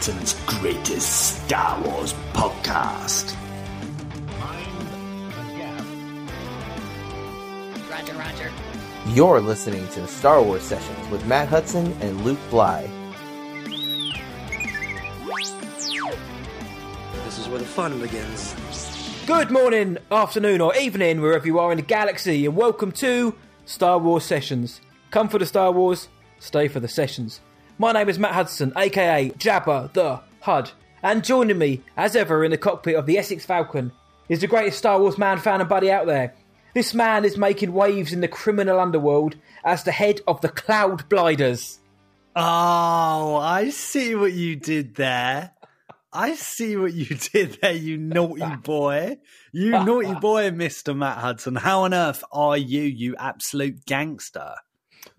probably Britain's greatest Star Wars podcast. Roger, Roger. You're listening to the Star Wars Sessions with Matt Hudson and Luke Bly. This is where the fun begins. Good morning, afternoon, or evening, wherever you are in the galaxy, and welcome to Star Wars Sessions. Come for the Star Wars, stay for the sessions. My name is Matt Hudson, aka Jabba the Hud, and joining me, as ever, in the cockpit of the Essex Falcon is the greatest Star Wars man, fan, and buddy out there. This man is making waves in the criminal underworld as the head of the Cloud Bliders. Oh, I see what you did there. I see what you did there, you naughty boy. You naughty boy, Mr. Matt Hudson. How on earth are you, you absolute gangster?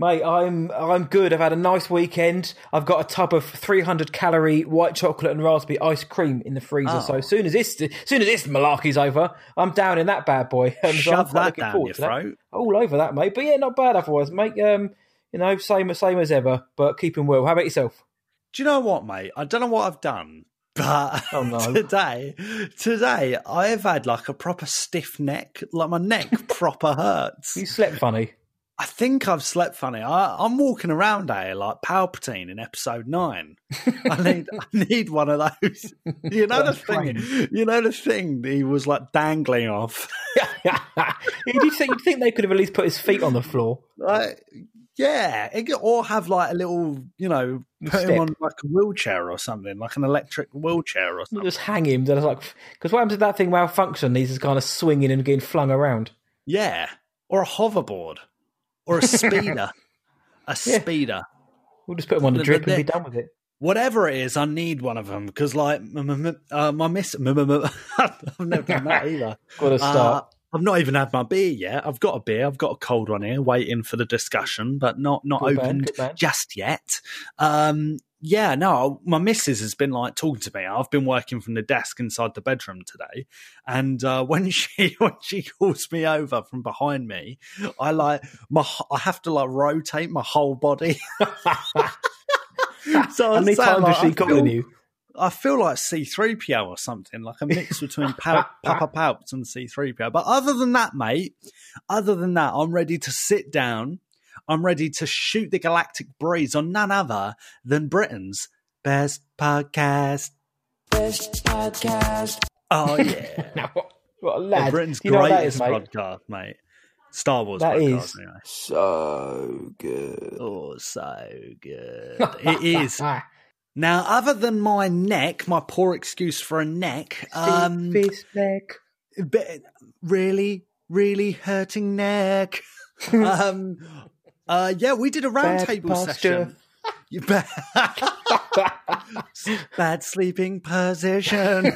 Mate, I'm I'm good. I've had a nice weekend. I've got a tub of 300 calorie white chocolate and raspberry ice cream in the freezer. Oh. So as soon as this as soon as this malarkey's over, I'm down in that bad boy. So I'm Shove quite that down your throat. All over that, mate. But yeah, not bad otherwise, mate. Um, you know, same as same as ever, but keeping well. How about yourself? Do you know what, mate? I don't know what I've done, but Oh, no. today, today I've had like a proper stiff neck. Like my neck proper hurts. You slept funny. I think I've slept funny. I, I'm walking around here like Palpatine in Episode Nine. I need, I need one of those. You know the thing. You know the thing he was like dangling off. you'd, think, you'd think they could have at least put his feet on the floor. Like, yeah, could- or have like a little, you know, put Step. him on like a wheelchair or something, like an electric wheelchair or something. just hang him. Then I was like, because what happens if that thing malfunction? He's just kind of swinging and getting flung around. Yeah, or a hoverboard, or a speeder, a speeder. We'll just put him on the drip the- and be done with it. whatever it is, I need one of them because, like, uh, my miss, I've never done that either. Got to start. Uh, I've not even had my beer yet. I've got a beer. I've got a cold one here, waiting for the discussion, but not not Good opened good man. just yet. Um, yeah, no, my missus has been like talking to me. I've been working from the desk inside the bedroom today, and uh, when she when she calls me over from behind me, I like my I have to like rotate my whole body. so How I many times like she I calling feel- you? I feel like C3PO or something, like a mix between Pal- Papa Palps and C3PO. But other than that, mate, other than that, I'm ready to sit down. I'm ready to shoot the galactic breeze on none other than Britain's best podcast. Best podcast. Oh, yeah. Now, what, what a Well, lad. Britain's you know what that greatest is, mate? podcast, mate. Star Wars That podcast, is- anyway. So good. Oh, so good. it is. Now, other than my neck, my poor excuse for a neck, um, Fist neck. but really, really hurting neck. um, uh, yeah, we did a roundtable session. You bet. Bad sleeping position.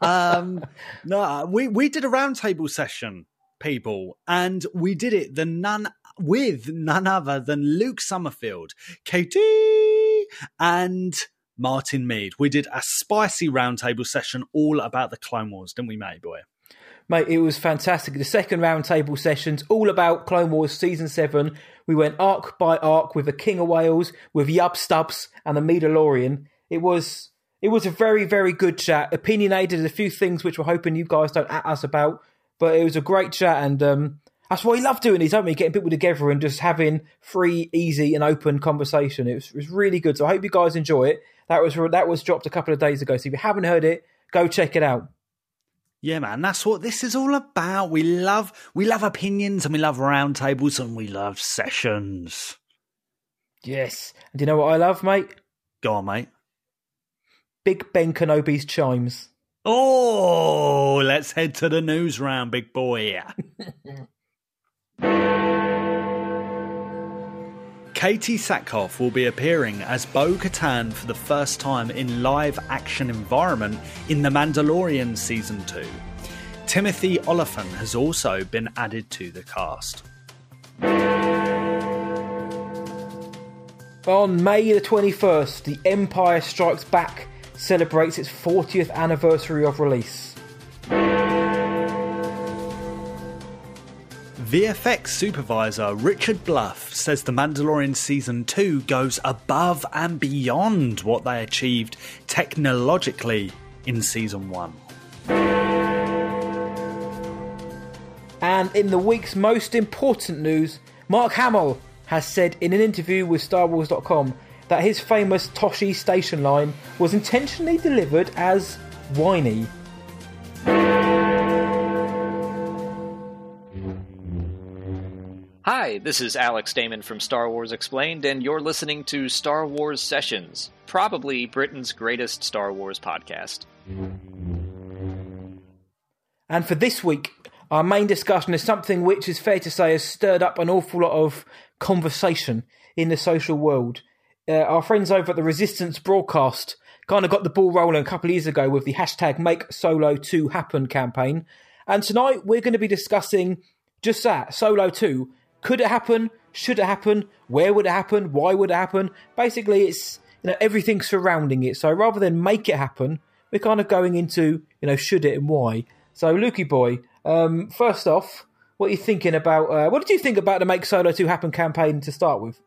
um, no, we we did a roundtable session, people, and we did it the none with none other than Luke Summerfield, Katie, and Martin Mead. We did a spicy roundtable session all about the Clone Wars, didn't we, mate boy? Mate, it was fantastic. The second roundtable sessions, all about Clone Wars Season 7. We went arc by arc with the King of Wales, with Yub Stubbs and the Mandalorian. It was it was a very, very good chat. Opinionated, a few things which we're hoping you guys don't at us about, but it was a great chat and um, that's why we love doing these, don't we? Getting people together and just having free, easy, and open conversation. It was, it was really good. So I hope you guys enjoy it. That was that was dropped a couple of days ago. So if you haven't heard it, go check it out. Yeah, man, that's what this is all about. We love we love opinions and we love roundtables and we love sessions. Yes. And do you know what I love, mate? Go on, mate. Big Ben Kenobi's chimes. Oh, let's head to the news round, big boy. Katee Sackhoff will be appearing as Bo Katan for the first time in live action environment in The Mandalorian Season 2. Timothy Olyphant has also been added to the cast. On May the 21st, The Empire Strikes Back celebrates its 40th anniversary of release. VFX supervisor Richard Bluff says The Mandalorian Season 2 goes above and beyond what they achieved technologically in Season 1. And in the week's most important news, Mark Hamill has said in an interview with StarWars.com that his famous Tosche Station line was intentionally delivered as whiny. Hi, this is Alex Damon from Star Wars Explained, and you're listening to Star Wars Sessions, probably Britain's greatest Star Wars podcast. And for this week, our main discussion is something which is fair to say has stirred up an awful lot of conversation in the social world. Uh, our friends over at the Resistance broadcast kind of got the ball rolling a couple of years ago with the hashtag Make Solo 2 Happen campaign. And tonight we're going to be discussing just that Solo 2 could it happen? Should it happen? Where would it happen? Why would it happen? Basically, it's you know everything surrounding it. So rather than make it happen, we're kind of going into you know should it and why. So Lukey boy, um, first off, what are you thinking about? Uh, what did you think about the Make Solo Two Happen campaign to start with?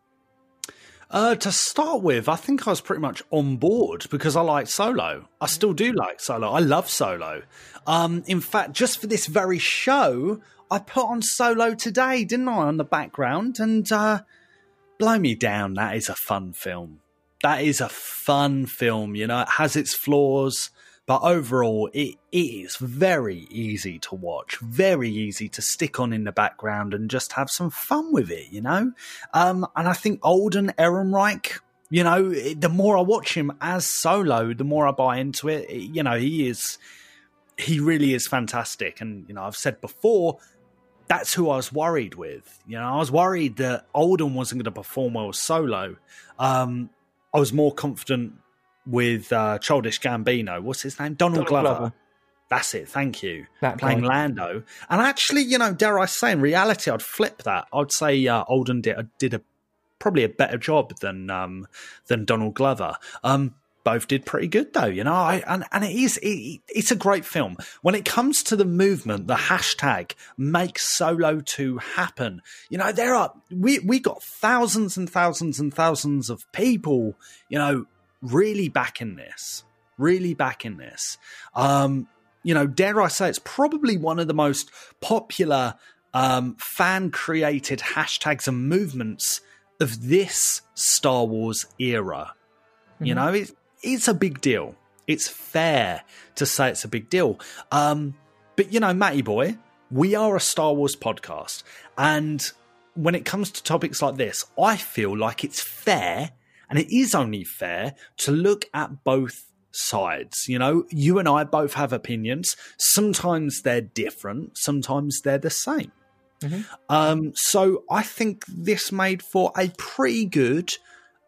Uh, to start with, I think I was pretty much on board because I like Solo. I still do like Solo. I love Solo. Um, in fact, just for this very show, I put on Solo today, didn't I, on the background? And uh, blow me down, that is a fun film. That is a fun film. You know, it has its flaws, but overall, it, it is very easy to watch, very easy to stick on in the background and just have some fun with it. You know, um, and I think Alden Ehrenreich. You know, the more I watch him as Solo, the more I buy into it. You know, he is he really is fantastic. And, you know, I've said before, that's who I was worried with. You know, I was worried that Alden wasn't going to perform well solo. Um, I was more confident with uh, Childish Gambino. What's his name? Donald, Donald Glover. Glover. That's it. Thank you. That Playing guy. Lando. And actually, you know, dare I say, in reality, I'd flip that. I'd say uh, Alden did, did a probably a better job than um, than Donald Glover. Um, both did pretty good though, you know. I, and and it is it, it's a great film. When it comes to the movement, the hashtag make Solo two happen. You know, there are we we got thousands and thousands and thousands of people, you know, really backing this, really backing this. Um, you know, dare I say, it's probably one of the most popular um, fan created hashtags and movements of this Star Wars era. You know, it, it's a big deal. It's fair to say it's a big deal. Um, but, you know, Matty Boy, we are a Star Wars podcast. And when it comes to topics like this, I feel like it's fair, and it is only fair, to look at both sides. You know, you and I both have opinions. Sometimes they're different, sometimes they're the same. Um, so I think this made for a pretty good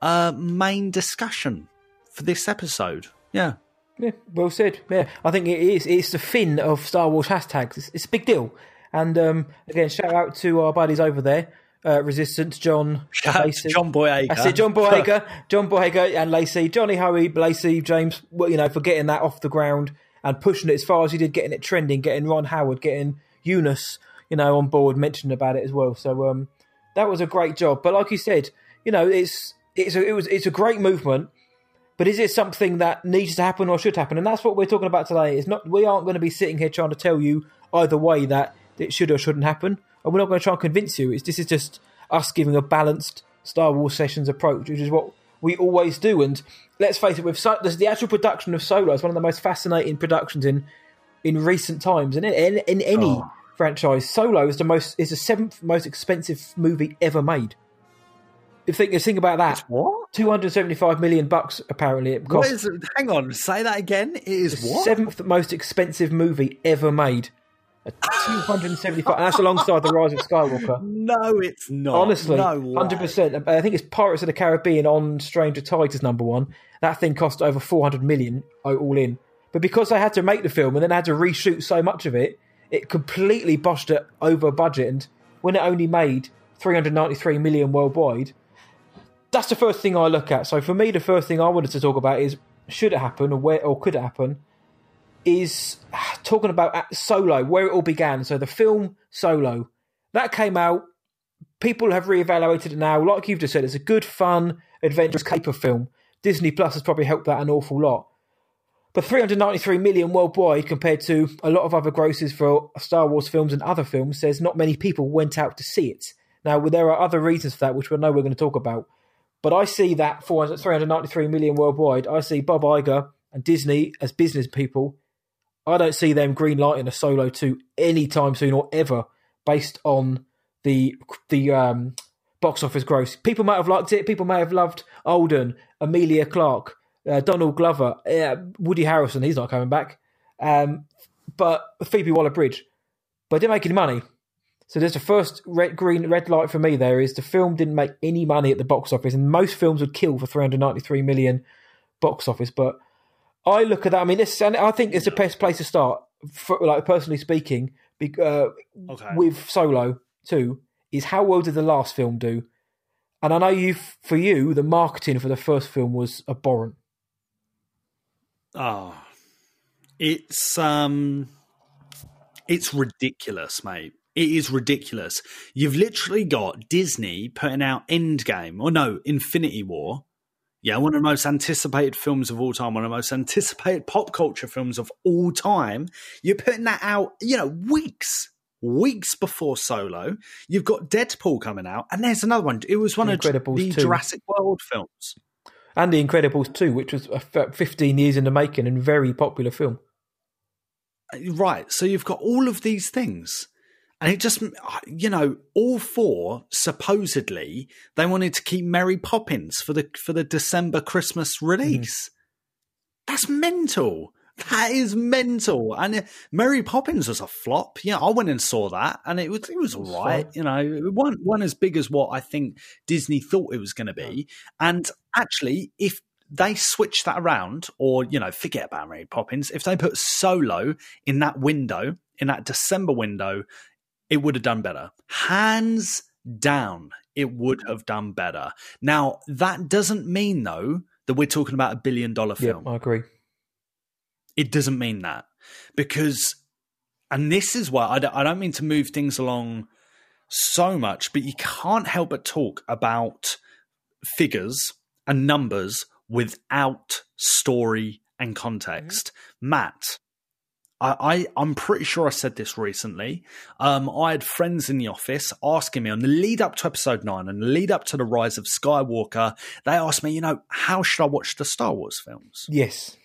uh, main discussion for this episode. Yeah. Yeah, well said. Yeah, I think it is. It's the fin of Star Wars hashtags. It's, it's a big deal. And um, again, shout out to our buddies over there, uh, Resistance, John, Shout out Lacey. John Boyega. I said John Boyega, John Boyega, and Lacey, Johnny Hoey, Lacey, James. Well, you know, for getting that off the ground and pushing it as far as he did, getting it trending, getting Ron Howard, getting Eunice, you know, on board, mentioning about it as well. So um, that was a great job. But like you said, you know, it's it's a, it was it's a great movement. But is it something that needs to happen or should happen? And that's what we're talking about today. It's not we aren't going to be sitting here trying to tell you either way that it should or shouldn't happen, and we're not going to try and convince you. It's this is just us giving a balanced Star Wars sessions approach, which is what we always do. And let's face it, with so, the actual production of Solo is one of the most fascinating productions in in recent times, and in, in, in any oh. franchise, Solo is the most is the seventh most expensive movie ever made. If you think, think about that, What? two hundred seventy-five million bucks apparently it cost. is? Hang on, say that again. It is what? Seventh most expensive movie ever made. Two hundred and seventy-five. and that's alongside the Rise of Skywalker. No, it's not. Honestly, no hundred percent. I think it's Pirates of the Caribbean on Stranger Tides is number one. That thing cost over four hundred million oh, all in. But because they had to make the film and then had to reshoot so much of it, it completely boshed it over budget. And when it only made three hundred ninety-three million worldwide, that's the first thing I look at. So for me, the first thing I wanted to talk about is should it happen or where or could it happen? Is talking about Solo, where it all began. So the film Solo, That came out. People have reevaluated it now. Like you've just said, it's a good, fun, adventurous caper film. Disney Plus has probably helped that an awful lot. But 393 million worldwide compared to a lot of other grosses for Star Wars films and other films says not many people went out to see it. Now, there are other reasons for that, which we know we're going to talk about. But I see that 400, 393 million worldwide. I see Bob Iger and Disney as business people. I don't see them green lighting a Solo 2 anytime soon or ever based on the the um, box office gross. People might have liked it. People may have loved Alden, Emilia Clarke, uh, Donald Glover, uh, Woody Harrelson. He's not coming back. Um, but Phoebe Waller Bridge. But didn't make any money. So there's the first red, green, red light for me. There is the film didn't make any money at the box office, and most films would kill for 393 million box office. But I look at that. I mean, this, and I think it's the best place to start. For, like personally speaking, uh, okay. with Solo too, is how well did the last film do? And I know you, for you, the marketing for the first film was abhorrent. Oh, it's um, it's ridiculous, mate. It is ridiculous. You've literally got Disney putting out Endgame, or no, Infinity War. Yeah, one of the most anticipated films of all time, one of the most anticipated pop culture films of all time. You're putting that out, you know, weeks, weeks before Solo. You've got Deadpool coming out, and there's another one. It was one the of the 2. Jurassic World films and The Incredibles 2, which was 15 years in the making and very popular film. Uh, right. So you've got all of these things. And it just, you know, all four supposedly they wanted to keep Mary Poppins for the for the December Christmas release. Mm. That's mental. That is mental. And uh, Mary Poppins was a flop. Yeah, I went and saw that, and it was it was all right. You know, it wasn't, wasn't as big as what I think Disney thought it was going to be. And actually, if they switch that around, or you know, forget about Mary Poppins, if they put Solo in that window, in that December window, it would have done better. Hands down, it would have done better. Now, that doesn't mean though that we're talking about a billion dollar film. Yeah, I agree. It doesn't mean that because, and this is why I don't, I don't mean to move things along so much, but you can't help but talk about figures and numbers without story and context. Mm-hmm. Matt, I, I am pretty sure I said this recently. Um, I had friends in the office asking me on the lead up to episode nine and the lead up to the rise of Skywalker. They asked me, you know, how should I watch the Star Wars films? Yes.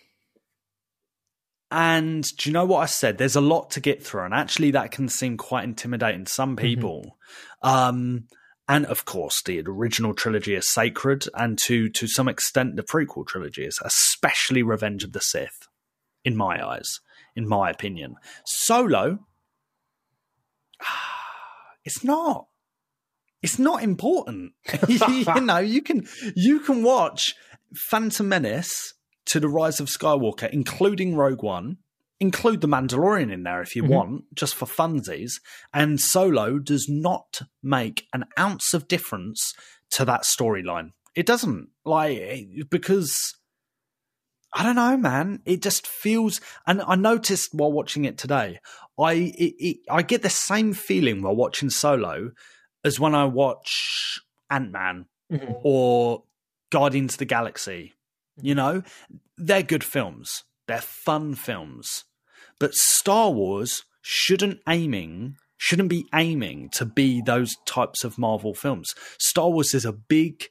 And do you know what I said? There's a lot to get through, and actually, that can seem quite intimidating to some mm-hmm. people. Mm-hmm. Um, and of course, the original trilogy is sacred, and to to some extent, the prequel trilogy is, especially Revenge of the Sith, in my eyes, in my opinion. Solo, it's not. It's not important. you know, you can you can watch Phantom Menace to the Rise of Skywalker, including Rogue One. Include the Mandalorian in there if you mm-hmm. want, just for funsies. And Solo does not make an ounce of difference to that storyline. It doesn't like because I don't know, man. It just feels, and I noticed while watching it today, I it, it, I get the same feeling while watching Solo as when I watch Ant Man mm-hmm. or Guardians of the Galaxy you know, they're good films. They're fun films. But Star Wars shouldn't aiming shouldn't be aiming to be those types of Marvel films. Star Wars is a big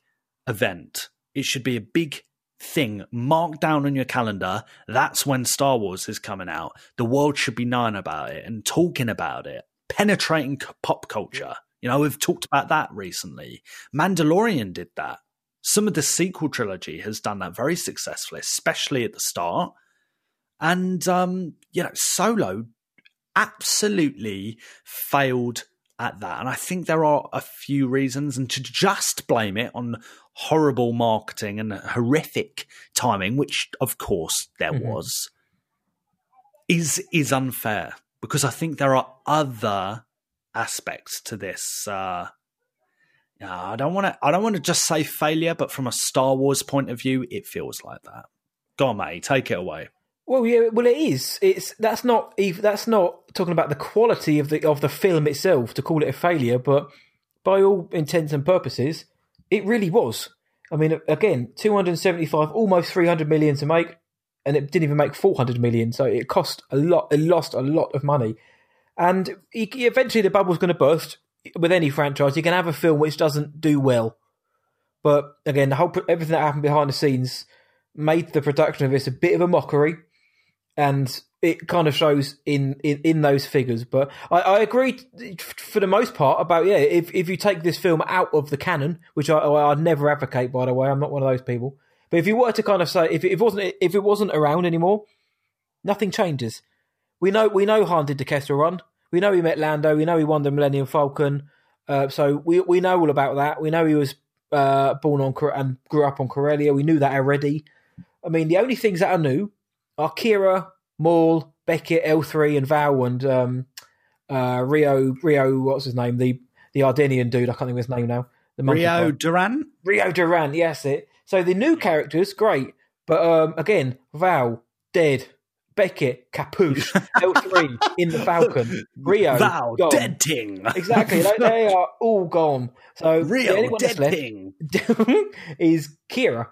event. It should be a big thing marked down on your calendar. That's when Star Wars is coming out. The world should be knowing about it and talking about it, penetrating pop culture. You know, we've talked about that recently. Mandalorian did that. Some of the sequel trilogy has done that very successfully, especially at the start. And um, you know, Solo absolutely failed at that. And I think there are a few reasons, and to just blame it on horrible marketing and horrific timing, which of course there mm-hmm. was, is is unfair because I think there are other aspects to this uh, I don't want to. I don't want to just say failure, but from a Star Wars point of view, it feels like that. Go on, mate, take it away. Well, yeah, well, it is. It's that's not even that's not talking about the quality of the of the film itself to call it a failure, but by all intents and purposes, it really was. I mean, again, two hundred seventy five, almost three hundred million to make, and it didn't even make four hundred million. So it cost a lot. It lost a lot of money, and eventually the bubble's going to burst with any franchise. You can have a film which doesn't do well, but again, the whole everything that happened behind the scenes made the production of this a bit of a mockery and it kind of shows in, in, in those figures. But I, I agree for the most part about yeah. If if you take this film out of the canon, which I I never advocate by the way, I'm not one of those people. But if you were to kind of say if it wasn't if it wasn't around anymore, nothing changes. We know we know Han did the Kessel Run. We know he met Lando. We know he won the Millennium Falcon. Uh, so we we know all about that. We know he was uh, born on and grew up on Corellia. We knew that already. I mean, the only things that are new are Qi'ra, Maul, Beckett, L3, and Val, and um, uh, Rio, Rio, what's his name? The the Ardennian dude. I can't think of his name now. The Rio Durant. Rio Durant. Yes, it. So the new characters, great, but um, again, Val dead. Beckett, Capuche, L3 in the Falcon, Rio, Val, gone. dead ting. Exactly, they, they are all gone. So Rio, dead ting. is Qi'ra,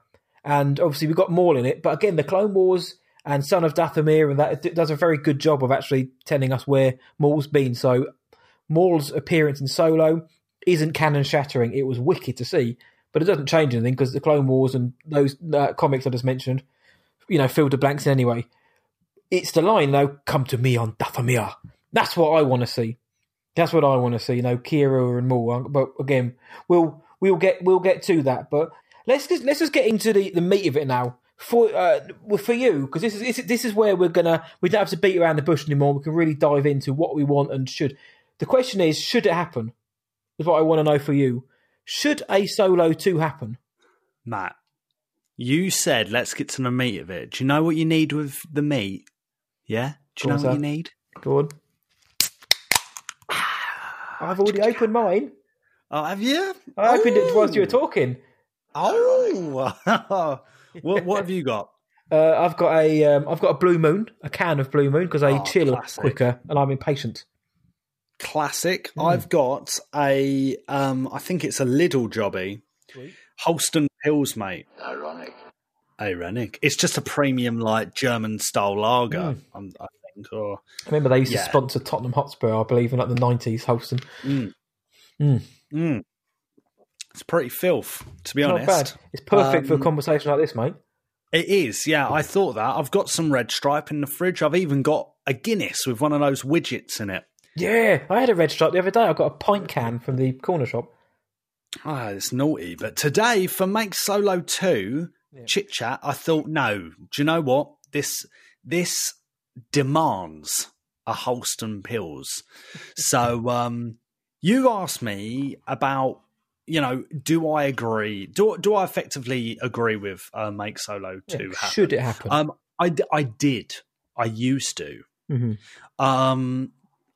and obviously we've got Maul in it. But again, the Clone Wars and Son of Dathomir, and that it does a very good job of actually telling us where Maul's been. So Maul's appearance in Solo isn't canon shattering. It was wicked to see, but it doesn't change anything because the Clone Wars and those uh, comics I just mentioned, you know, filled the blanks anyway. It's the line though, "Come to me on Dathomir." That's what I want to see. That's what I want to see. You know, Qi'ra and Maul. But again, we'll we'll get we'll get to that. But let's just let's just get into the, the meat of it now for uh, for you because this is this is where we're gonna we don't have to beat around the bush anymore. We can really dive into what we want and should. The question is, should it happen? Is what I want to know for you. Should a solo two happen? Matt, you said let's get to the meat of it. Do you know what you need with the meat? Yeah, do you Go know on, what sir. you need? Go on. I've already opened mine. Oh, have you? I opened it whilst you were talking. Oh, what what have you got? Uh, I've got a um, I've got a blue moon, a can of blue moon because I Oh, chill classic. quicker and I'm impatient. Classic. Hmm. I've got a um, I think it's a Lidl jobby. Holsten Pils, mate. Ironic. Ironic. It's just a premium like German style lager. I'm, I think. Or I remember they used Yeah. to sponsor Tottenham Hotspur, I believe, in like the nineties. Holsten, mm. It's pretty filth, to be not honest. bad. It's perfect for a Um, conversation like this, mate. It is, yeah. I thought that. I've got some red stripe in the fridge. I've even got a Guinness with one of those widgets in it. Yeah, I had a red stripe the other day. I got a pint can from the corner shop. Ah, it's naughty. But today, for Make Solo 2, chit chat, I thought, no, do you know what? This this demands a Holsten Pils. so um you asked me about you know, do I agree? Do do I effectively agree with uh, Make Solo Yeah, two? happen? should it happen? Um, I I did. I used to. Mhm. Um,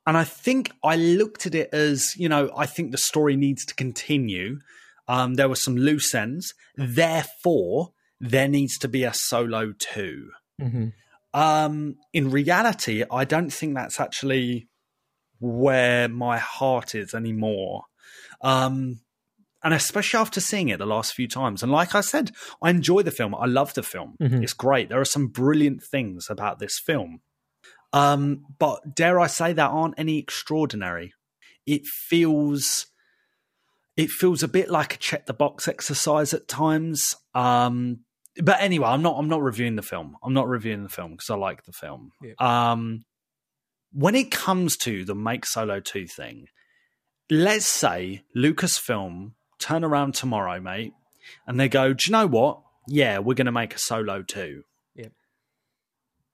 and I think I looked at it as, you know, I think the story needs to continue. Um, there were some loose ends. Therefore, there needs to be a solo two. Mhm. Um, in reality, I don't think that's actually where my heart is anymore. Um, and especially after seeing it the last few times. And like I said, I enjoy the film. I love the film. Mhm. It's great. There are some brilliant things about this film. Um, but dare I say that aren't any extraordinary. It feels it feels a bit like a check the box exercise at times. Um, but anyway, I'm not I'm not reviewing the film. I'm not reviewing the film because I like the film. Yeah. Um, when it comes to the make solo 2 thing, let's say Lucasfilm turn around tomorrow, mate, and they go, Do you know what? Yeah, we're gonna make a solo 2. Yeah.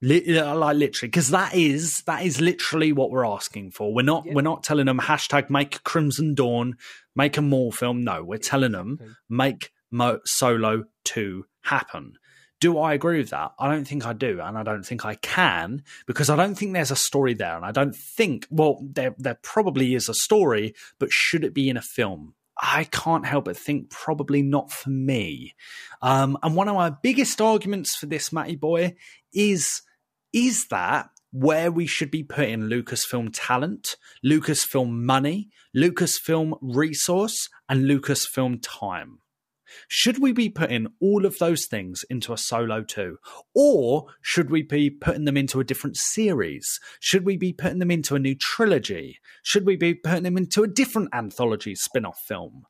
Li- like literally, because that is that is literally what we're asking for. We're not Yeah. we're not telling them hashtag make Crimson Dawn, make a Maul film. No, we're telling them make Mo- Solo two happen. Do I agree with that? I don't think I do, and I don't think I can because I don't think there's a story there, and I don't think well there there probably is a story, but should it be in a film? I can't help but think probably not for me. Um, and one of my biggest arguments for this, Matty boy, is is that where we should be putting Lucasfilm talent, Lucasfilm money, Lucasfilm resource, and Lucasfilm time? Should we be putting all of those things into a solo two? Or should we be putting them into a different series? Should we be putting them into a new trilogy? Should we be putting them into a different anthology spin off film?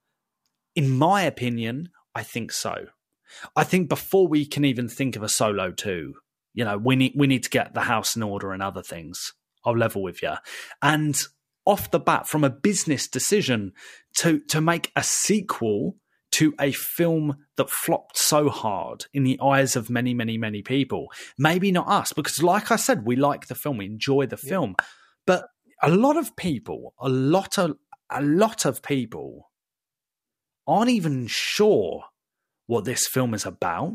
In my opinion, I think so. I think before we can even think of a solo two, you know, we need we need to get the house in order and other things. I'll level with you. And off the bat, from a business decision to to make a sequel to a film that flopped so hard in the eyes of many, many, many people. Maybe not us, because like I said, we like the film, we enjoy the film. But a lot of people, a lot of a lot of people aren't even sure what this film is about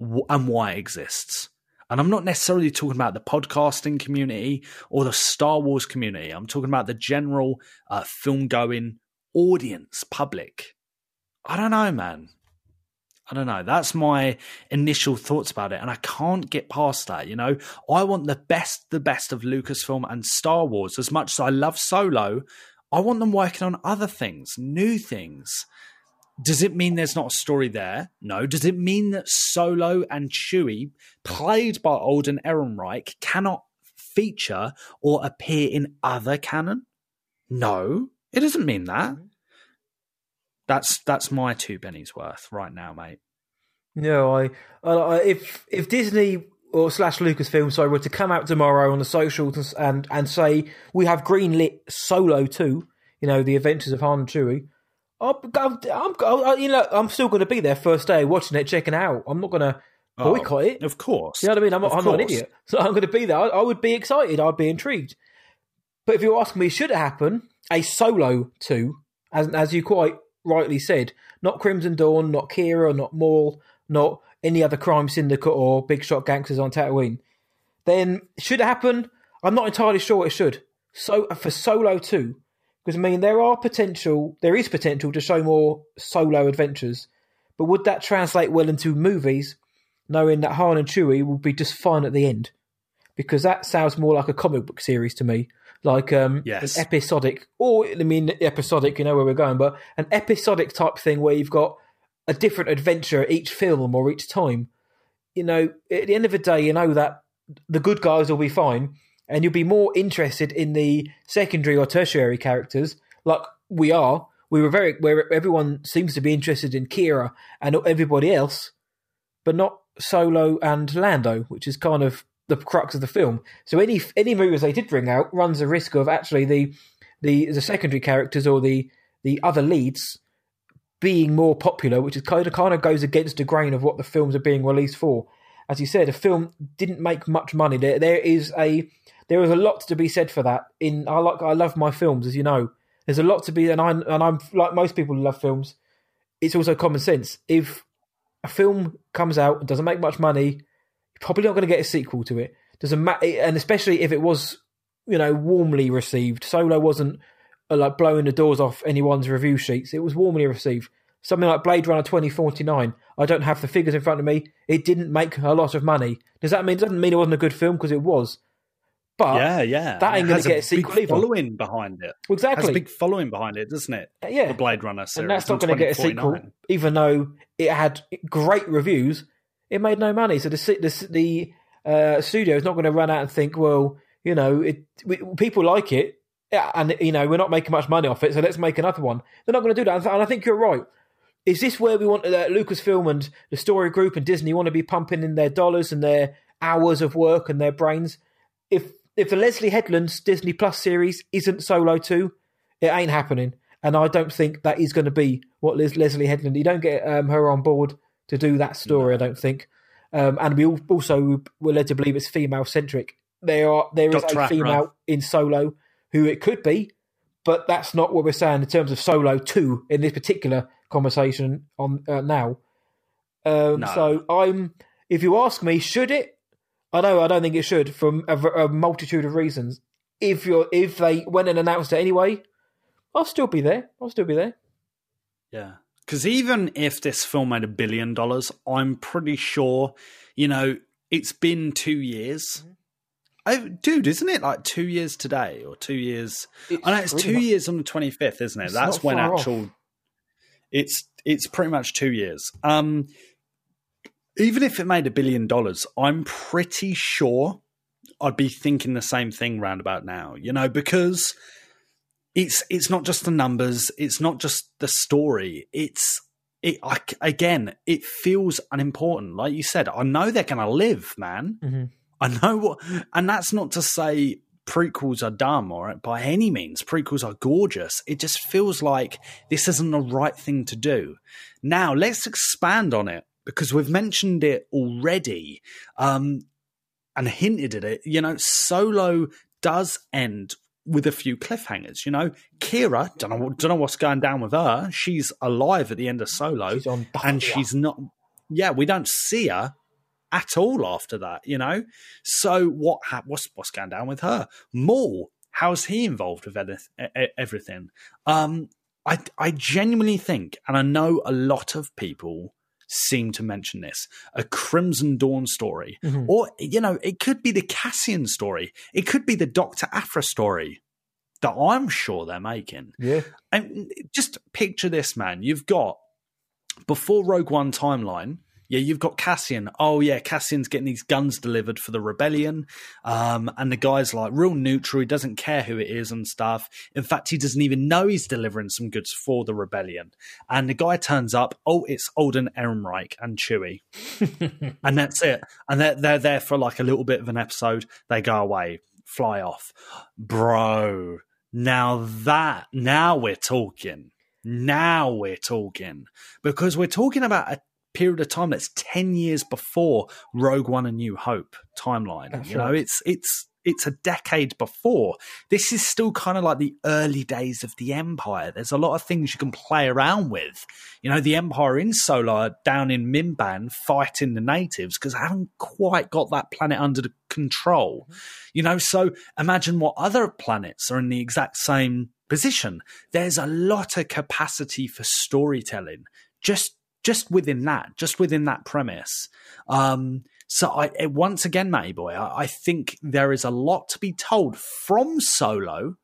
and why it exists. And I'm not necessarily talking about the podcasting community or the Star Wars community. I'm talking about the general uh, film going audience, public. I don't know, man. I don't know. That's my initial thoughts about it. And I can't get past that. You know, I want the best, the best of Lucasfilm and Star Wars. As much as I love Solo, I want them working on other things, new things. Does it mean there's not a story there? No. Does it mean that Solo and Chewie, played by Alden Ehrenreich, cannot feature or appear in other canon? No, it doesn't mean that. Mm-hmm. That's that's my two pennies worth right now, mate. No, I, I if if Disney or slash Lucasfilm, sorry, were to come out tomorrow on the socials and and say we have greenlit Solo two, you know, the Adventures of Han and Chewie. I'm, I'm, I'm, you know, I'm still going to be there first day watching it, checking it out. I'm not going to boycott it. Of course. You know what I mean? I'm, I'm not an idiot. So I'm going to be there. I, I would be excited. I'd be intrigued. But if you're asking me, should it happen? A solo two, as as you quite rightly said, not Crimson Dawn, not Qi'ra, not Maul, not any other crime syndicate or big shot gangsters on Tatooine. Then should it happen? I'm not entirely sure it should. So for Solo two, because I mean there are potential, there is potential to show more solo adventures, but would that translate well into movies? knowing that Han and Chewie will be just fine at the end. Because that sounds more like a comic book series to me. Like um, Yes. an episodic, or I mean, episodic, you know where we're going, but an episodic type thing where you've got a different adventure each film or each time. You know, at the end of the day, you know that the good guys will be fine, and you'll be more interested in the secondary or tertiary characters, like we are. We were very, where everyone seems to be interested in Qi'ra and everybody else but not Solo and Lando, which is kind of the crux of the film. So any any movies they did bring out runs the risk of actually the the the secondary characters or the the other leads being more popular, which is kind of kind of goes against the grain of what the films are being released for. As you said, a film didn't make much money. There there is a there is a lot to be said for that. In I like I love my films, as you know. There's a lot to be, and I and I'm like most people who love films. It's also common sense. If a film comes out and doesn't make much money, probably not going to get a sequel to it. Doesn't matter, and especially if it was, you know, warmly received. Solo wasn't uh, like blowing the doors off anyone's review sheets. It was warmly received. Something like Blade Runner 2049. I don't have the figures in front of me. It didn't make a lot of money. Does that mean? It doesn't mean it wasn't a good film because it was. But yeah, yeah. that ain't gonna get a big sequel either. following behind it. exactly Has a big following behind it, doesn't it? yeah, The Blade Runner series. and that's not going to get a sequel, even though it had great reviews. It made no money, so the the the uh, studio is not going to run out and think, well, you know, it we, people like it, and you know, we're not making much money off it, so let's make another one. They're not going to do that, and I think you're right. Is this where we want uh, Lucasfilm and the Story Group and Disney want to be pumping in their dollars and their hours of work and their brains? If if the Leslie Headland's Disney Plus series isn't Solo two, it ain't happening. And I don't think that is going to be what Les- Leslie Headland. You don't get um, her on board to do that story. I don't think. Um, and we also were led to believe it's female centric. There are there is Dr. a Aphra. female in Solo who it could be, but that's not what we're saying in terms of Solo two in this particular conversation on uh, now. Um, No. So I'm. If you ask me, should it? I know I don't think it should from a multitude of reasons. If you're if they went and announced it anyway, I'll still be there. I'll still be there. Yeah. Because even if this film made a billion dollars, I'm pretty sure, you know, it's been two years. Oh, dude, isn't it like two years today or two years? It's I know it's two not- years on the twenty fifth, isn't it? That's when far off. actual. It's it's pretty much two years. Um, even if it made a billion dollars, I'm pretty sure I'd be thinking the same thing round about now. You know, because it's it's not just the numbers, it's not just the story. It's it I, again, it feels unimportant. Like you said, I know they're going to live, man. Mhm. I know what, and that's not to say prequels are dumb or by any means. Prequels are gorgeous. It just feels like this isn't the right thing to do. Now let's expand on it because we've mentioned it already um, and hinted at it. You know, Solo does end with a few cliffhangers. You know, Qi'ra don't know don't know what's going down with her. She's alive at the end of Solo, She's on and she's not. Yeah, we don't see her at all after that. You know, so what? hap what's what's going down with her? Maul, how's he involved with everything? Um, I I genuinely think, and I know a lot of people seem to mention this a crimson dawn story Mhm. or you know it could be the cassian story it could be the dr Aphra story that i'm sure they're making Yeah. and just picture this, man. You've got before Rogue One timeline. Yeah, you've got Cassian. Oh yeah, Cassian's getting these guns delivered for the rebellion, um, and the guy's like real neutral. He doesn't care who it is and stuff. In fact, he doesn't even know he's delivering some goods for the rebellion. And the guy turns up. Oh, it's Alden Ehrenreich and Chewie, and that's it. And they're they're there for like a little bit of an episode. They go away, fly off, bro. Now that now we're talking. Now we're talking because we're talking about a period of time that's 10 years before Rogue One and New Hope timeline. That's you know, it's it's it's a decade before. This is still kind of like the early days of the Empire. There's a lot of things you can play around with. You know, the Empire in Solar down in Mimban fighting the natives because I haven't quite got that planet under the control. Mm-hmm. You know, so imagine what other planets are in the exact same position. There's a lot of capacity for storytelling just just within that, just within that premise. Um, so I eh, once again, Matty boy, I, I think there is a lot to be told from Solo,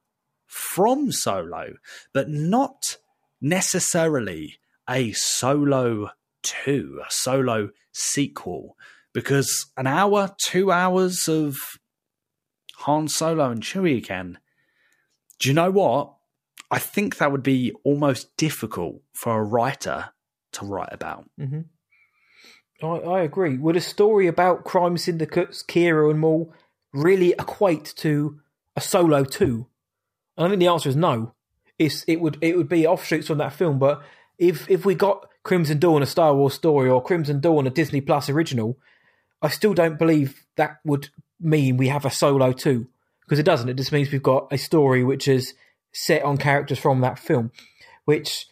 from Solo, but not necessarily a Solo two, a Solo sequel, because an hour, two hours of Han Solo and Chewie again. Do you know what? I think that would be almost difficult for a writer to write about. hmm I, I agree. Would a story about crime syndicates, Qi'ra and Maul, really equate to a Solo two? And I think the answer is no. It's it would it would be offshoots from that film, but if if we got Crimson Dawn a Star Wars story or Crimson Dawn a Disney Plus original, I still don't believe that would mean we have a Solo two because it doesn't. It just means we've got a story which is set on characters from that film, which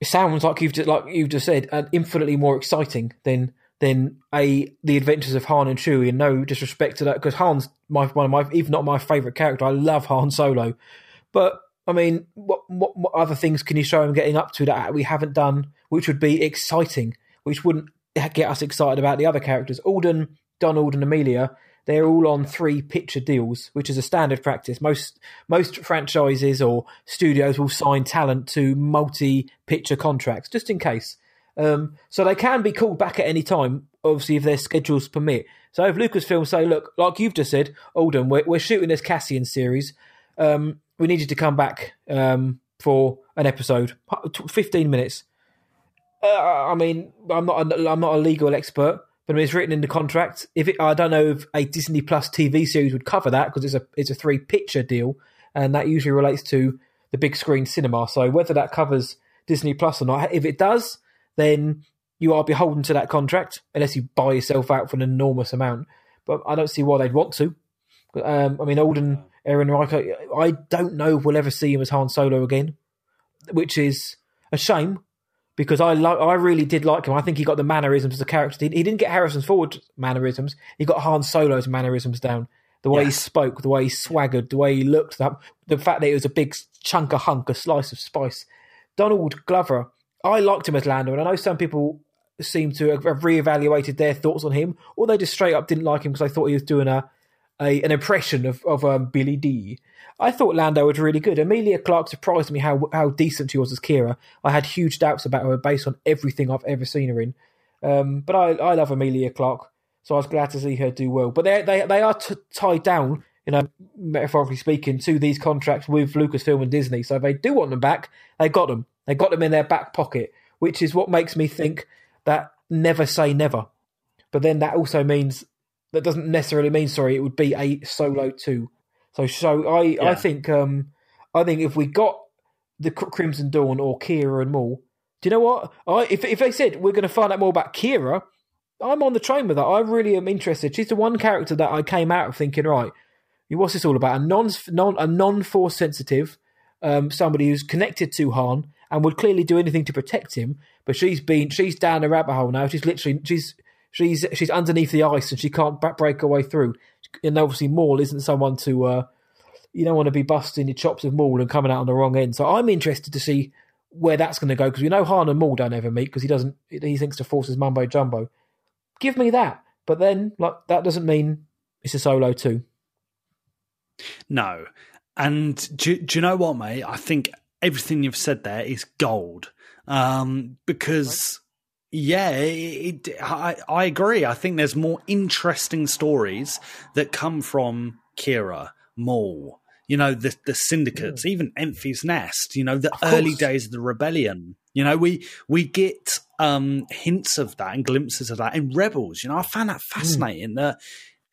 it sounds like you've just like you've just said, uh, infinitely more exciting than than a the adventures of Han and Chewie. And no disrespect to that, because Han's my one of my if not my favorite character. I love Han Solo, but I mean, what, what what other things can you show him getting up to that we haven't done, which would be exciting, which wouldn't get us excited about the other characters? Alden, Donald, and Amelia. They're all on three picture deals, which is a standard practice. Most most franchises or studios will sign talent to multi picture contracts just in case. Um, so they can be called back at any time, obviously if their schedules permit. So if Lucasfilm say, look, like you've just said, Alden, we're, we're shooting this Cassian series. Um, we need you to come back um, for an episode, fifteen minutes. Uh, I mean, I'm not a, I'm not a legal expert, but I mean, it's written in the contract. If it, I don't know if a Disney Plus TV series would cover that because it's a it's a three picture deal, and that usually relates to the big screen cinema. So whether that covers Disney Plus or not, if it does, then you are beholden to that contract unless you buy yourself out for an enormous amount. But I don't see why they'd want to. Um, I mean, Alden Ehrenreich, I don't know if we'll ever see him as Han Solo again, which is a shame because I lo- I really did like him. I think he got the mannerisms as a character. He, he didn't get Harrison Ford mannerisms. He got Han Solo's mannerisms down. The way he spoke, the way he swaggered, the way he looked, that, the fact that it was a big chunk of hunk, a slice of spice. Donald Glover, I liked him as Lando, and I know some people seem to have reevaluated their thoughts on him, or they just straight up didn't like him because they thought he was doing a a an impression of of um, Billy Dee. I thought Lando was really good. Emilia Clarke surprised me how how decent she was as Qi'ra. I had huge doubts about her based on everything I've ever seen her in. Um, but I, I love Emilia Clarke, so I was glad to see her do well. But they they they are t- tied down, you know, metaphorically speaking, to these contracts with Lucasfilm and Disney. So they do want them back, they got them. They got them in their back pocket, which is what makes me think that never say never. But then that also means that doesn't necessarily mean sorry it would be a solo two. So so I Yeah. I think um I think if we got the Crimson Dawn or Qi'ra and Maul, do you know what? I if if they said we're going to find out more about Qi'ra, I'm on the train with that. I really am interested. She's the one character that I came out of thinking right. What's this all about? A non non a non force sensitive, um, somebody who's connected to Han and would clearly do anything to protect him. But she's been she's down the rabbit hole now. She's literally she's she's she's underneath the ice and she can't ba- break her way through. And obviously Maul isn't someone to uh, you don't want to be busting your chops with Maul and coming out on the wrong end. So I'm interested to see where that's going to go because we know Han and Maul don't ever meet because he doesn't he thinks the Force is mumbo jumbo. Give me that, but then like that doesn't mean it's a solo too. No. And do, do you know what, mate? I think everything you've said there is gold. Um, because, yeah, it, it, I, I agree. I think there's more interesting stories that come from Qi'ra, Maul, you know, the, the syndicates, even Enfys Nest, you know, the early course. days of the rebellion. You know, we we get um, hints of that and glimpses of that in Rebels. You know, I found that fascinating. That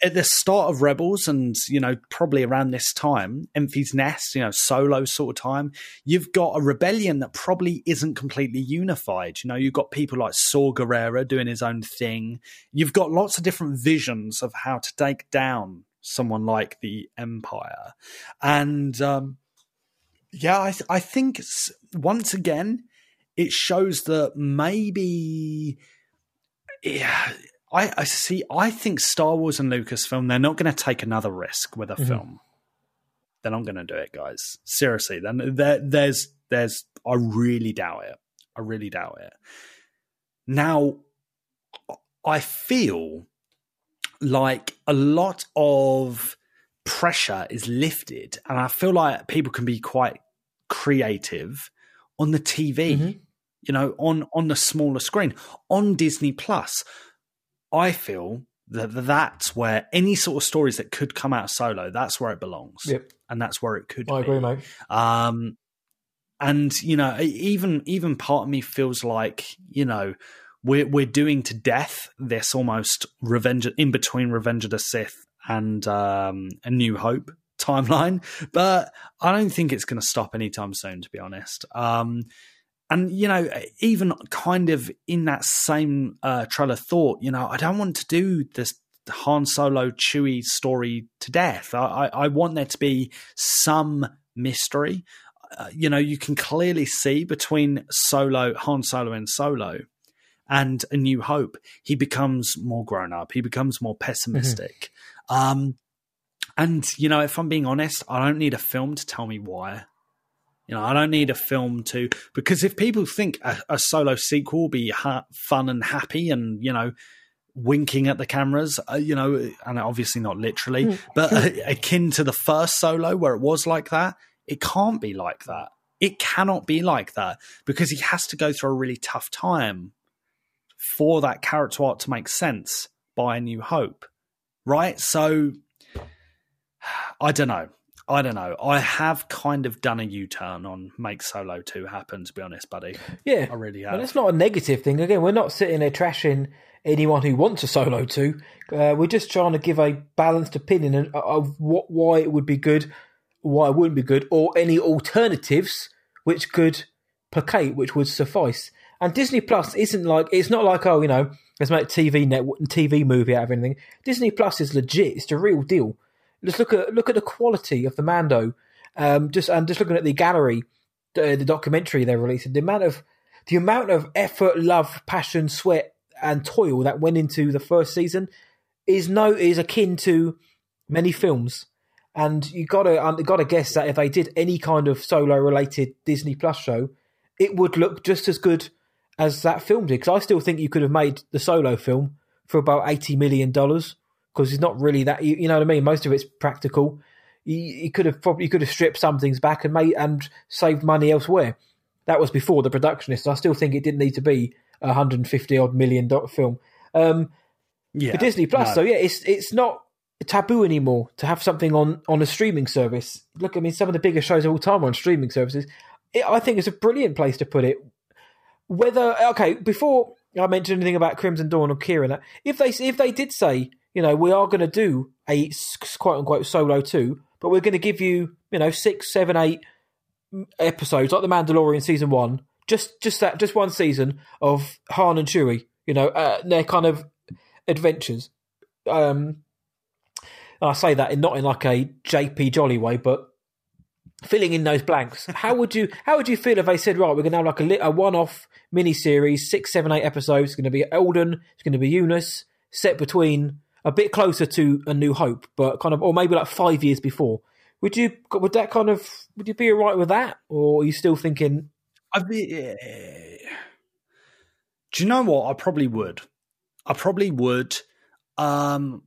at the start of Rebels, and you know, probably around this time, Enfys Nest, you know, solo sort of time, you've got a rebellion that probably isn't completely unified. You know, you've got people like Saw Gerrera doing his own thing. You've got lots of different visions of how to take down someone like the Empire, and um, yeah, I, th- I think once again, it shows that maybe. Yeah, I, I see. I think Star Wars and Lucasfilm they're not going to take another risk with a film. They're not going to do it, guys. Seriously, then there, there's there's. I really doubt it. I really doubt it. Now, I feel like a lot of pressure is lifted, and I feel like people can be quite creative on the TV. Mhm. You know, on on the smaller screen on Disney Plus. I feel that that's where any sort of stories that could come out solo, that's where it belongs, Yep, and that's where it could. I be. agree, mate. Um, and you know, even even part of me feels like you know we're we're doing to death this almost revenge in between Revenge of the Sith and um, a New Hope timeline, but I don't think it's going to stop anytime soon. To be honest. Um, and you know, even kind of in that same uh, trail of thought, you know, I don't want to do this Han Solo Chewie story to death. I, I, I want there to be some mystery. Uh, you know, you can clearly see between Solo, Han Solo, and Solo, and A New Hope, he becomes more grown up. He becomes more pessimistic. Um, and you know, if I'm being honest, I don't need a film to tell me why. You know, I don't need a film to because if people think a, a solo sequel will be ha- fun and happy and you know winking at the cameras, uh, you know, and obviously not literally, but uh, akin to the first solo where it was like that, it can't be like that. It cannot be like that because he has to go through a really tough time for that character arc to make sense by A New Hope, right? So I don't know. I don't know. I have kind of done a U turn on make Solo 2 happen, to be honest, buddy. Yeah, I really have. But have. that's not a negative thing. Again, we're not sitting there trashing anyone who wants a solo 2. Uh, we're just trying to give a balanced opinion of- of what why it would be good, why it wouldn't be good, or any alternatives which could placate, which would suffice. And Disney Plus isn't like it's not like oh you know let's make a TV network TV movie out of anything. Disney Plus is legit. It's the real deal. Just look at look at the quality of the Mando. Um, just and just looking at the gallery, the, the documentary they're releasing, the amount of the amount of effort, love, passion, sweat, and toil that went into the first season is no is akin to many films. And you gotta you gotta guess that if they did any kind of solo related Disney Plus show, it would look just as good as that film did. Because I still think you could have made the solo film for about eighty million dollars because it's not really that. You, you know what I mean? Most of it's practical. You, could have probably you could have stripped some things back and made and saved money elsewhere. That was before the productionist. I still think it didn't need to be a 150 odd million dollar film. Um, Yeah, for Disney Plus. no. So yeah, it's it's not taboo anymore to have something on on a streaming service. Look, I mean, some of the biggest shows of all time are on streaming services. It, I think it's a brilliant place to put it. Whether okay, before I mentioned anything about Crimson Dawn or Qi'ra, if they if they did say, you know, we are going to do a quote unquote solo two, but we're going to give you, you know, six, seven, eight episodes like the Mandalorian season one, just just that, just one season of Han and Chewie, you know, uh, their kind of adventures. Um, and I say that in not in like a JP Jolly way, but filling in those blanks. How would you how would you feel if they said, right, we're going to have like a, a one off mini series, six, seven, eight episodes. It's going to be Alden, it's going to be Eunice, set between a bit closer to A New Hope, but kind of, or maybe like five years before. Would you would that kind of would you be alright with that, or are you still thinking? I'd be, do you know what? I probably would. I probably would. Um,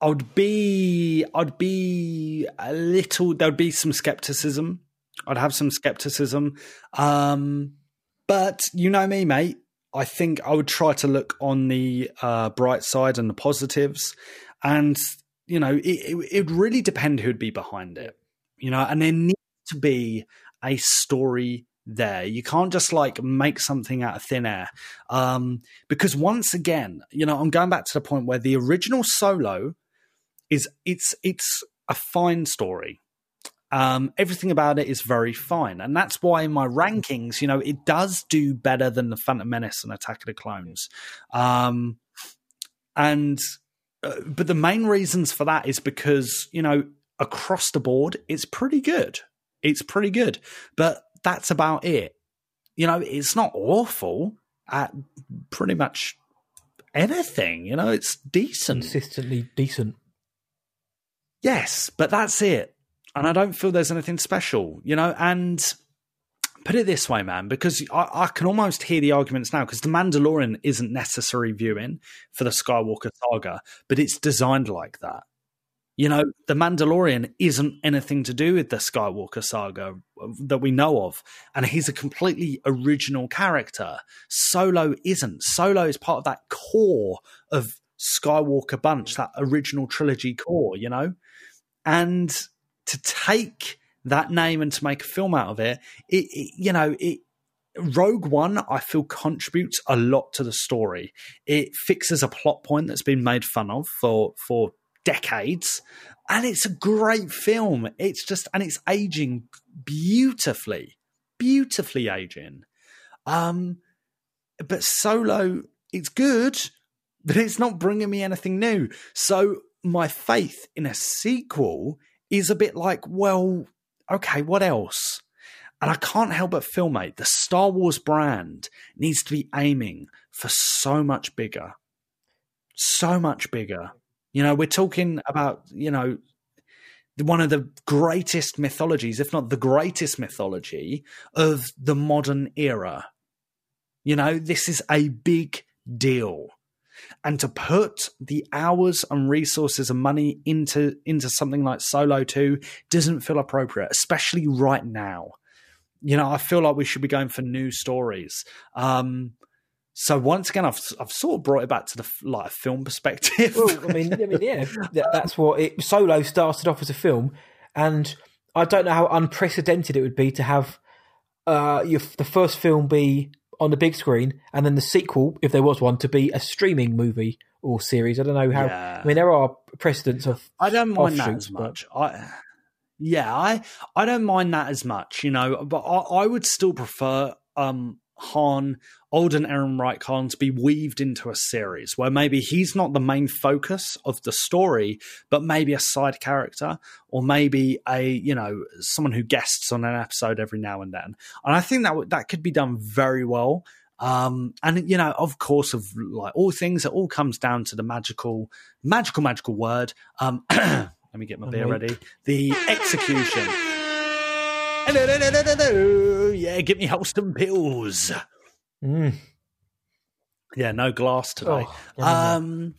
I would be. I'd be a little. There'd be some skepticism. I'd have some skepticism. Um, but you know me, mate. I think I would try to look on the uh, bright side and the positives, and you know, it, it, would really depend who'd be behind it. You know, and there needs to be a story there. You can't just like make something out of thin air. Um, because once again, you know, I'm going back to the point where the original solo is it's it's a fine story. Um, everything about it is very fine, and that's why in my rankings, you know, it does do better than the Phantom Menace and Attack of the Clones. Um, and uh, but the main reasons for that is because you know across the board, it's pretty good. It's pretty good, but that's about it. You know, it's not awful at pretty much anything. You know, it's decent. Consistently decent. Yes, but that's it. And I don't feel there's anything special, you know, and put it this way, man, because I, I can almost hear the arguments now because The Mandalorian isn't necessary viewing for the Skywalker saga, but it's designed like that. You know, The Mandalorian isn't anything to do with the Skywalker saga that we know of. And he's a completely original character. Solo isn't. Solo is part of that core of Skywalker bunch, that original trilogy core, you know? And to take that name and to make a film out of it, it, it you know, it Rogue One, I feel contributes a lot to the story. It fixes a plot point that's been made fun of for for decades, and it's a great film. It's just and it's aging beautifully, beautifully aging. Um, but Solo, it's good, but it's not bringing me anything new. So my faith in a sequel is a bit like, well, okay, what else? And I can't help but feel, mate, the Star Wars brand needs to be aiming for so much bigger. So much bigger. You know, we're talking about, you know, one of the greatest mythologies, if not the greatest mythology of the modern era. You know, this is a big deal. And to put the hours and resources and money into into something like Solo 2 doesn't feel appropriate, especially right now. You know, I feel like we should be going for new stories. Um, so once again, I've I've sort of brought it back to the like a film perspective. Well, I mean, I mean, yeah, that's what it. Solo started off as a film, and I don't know how unprecedented it would be to have uh, your, the first film be on the big screen, and then the sequel, if there was one, to be a streaming movie or series. I don't know how. Yeah. I mean, there are precedents of. I don't mind that as but- much. I, yeah, I I don't mind that as much, you know. But I, I would still prefer um, Han, old Alden Ehrenreich Han, to be weaved into a series where maybe he's not the main focus of the story, but maybe a side character or maybe a you know someone who guests on an episode every now and then. And I think that would- that could be done very well. Um, and you know, of course, of like all things, it all comes down to the magical, magical, magical word. Um, let me get my beer ready. The execution. Yeah, give me Holsten Pils. Mm. Yeah, no glass today. Oh, um,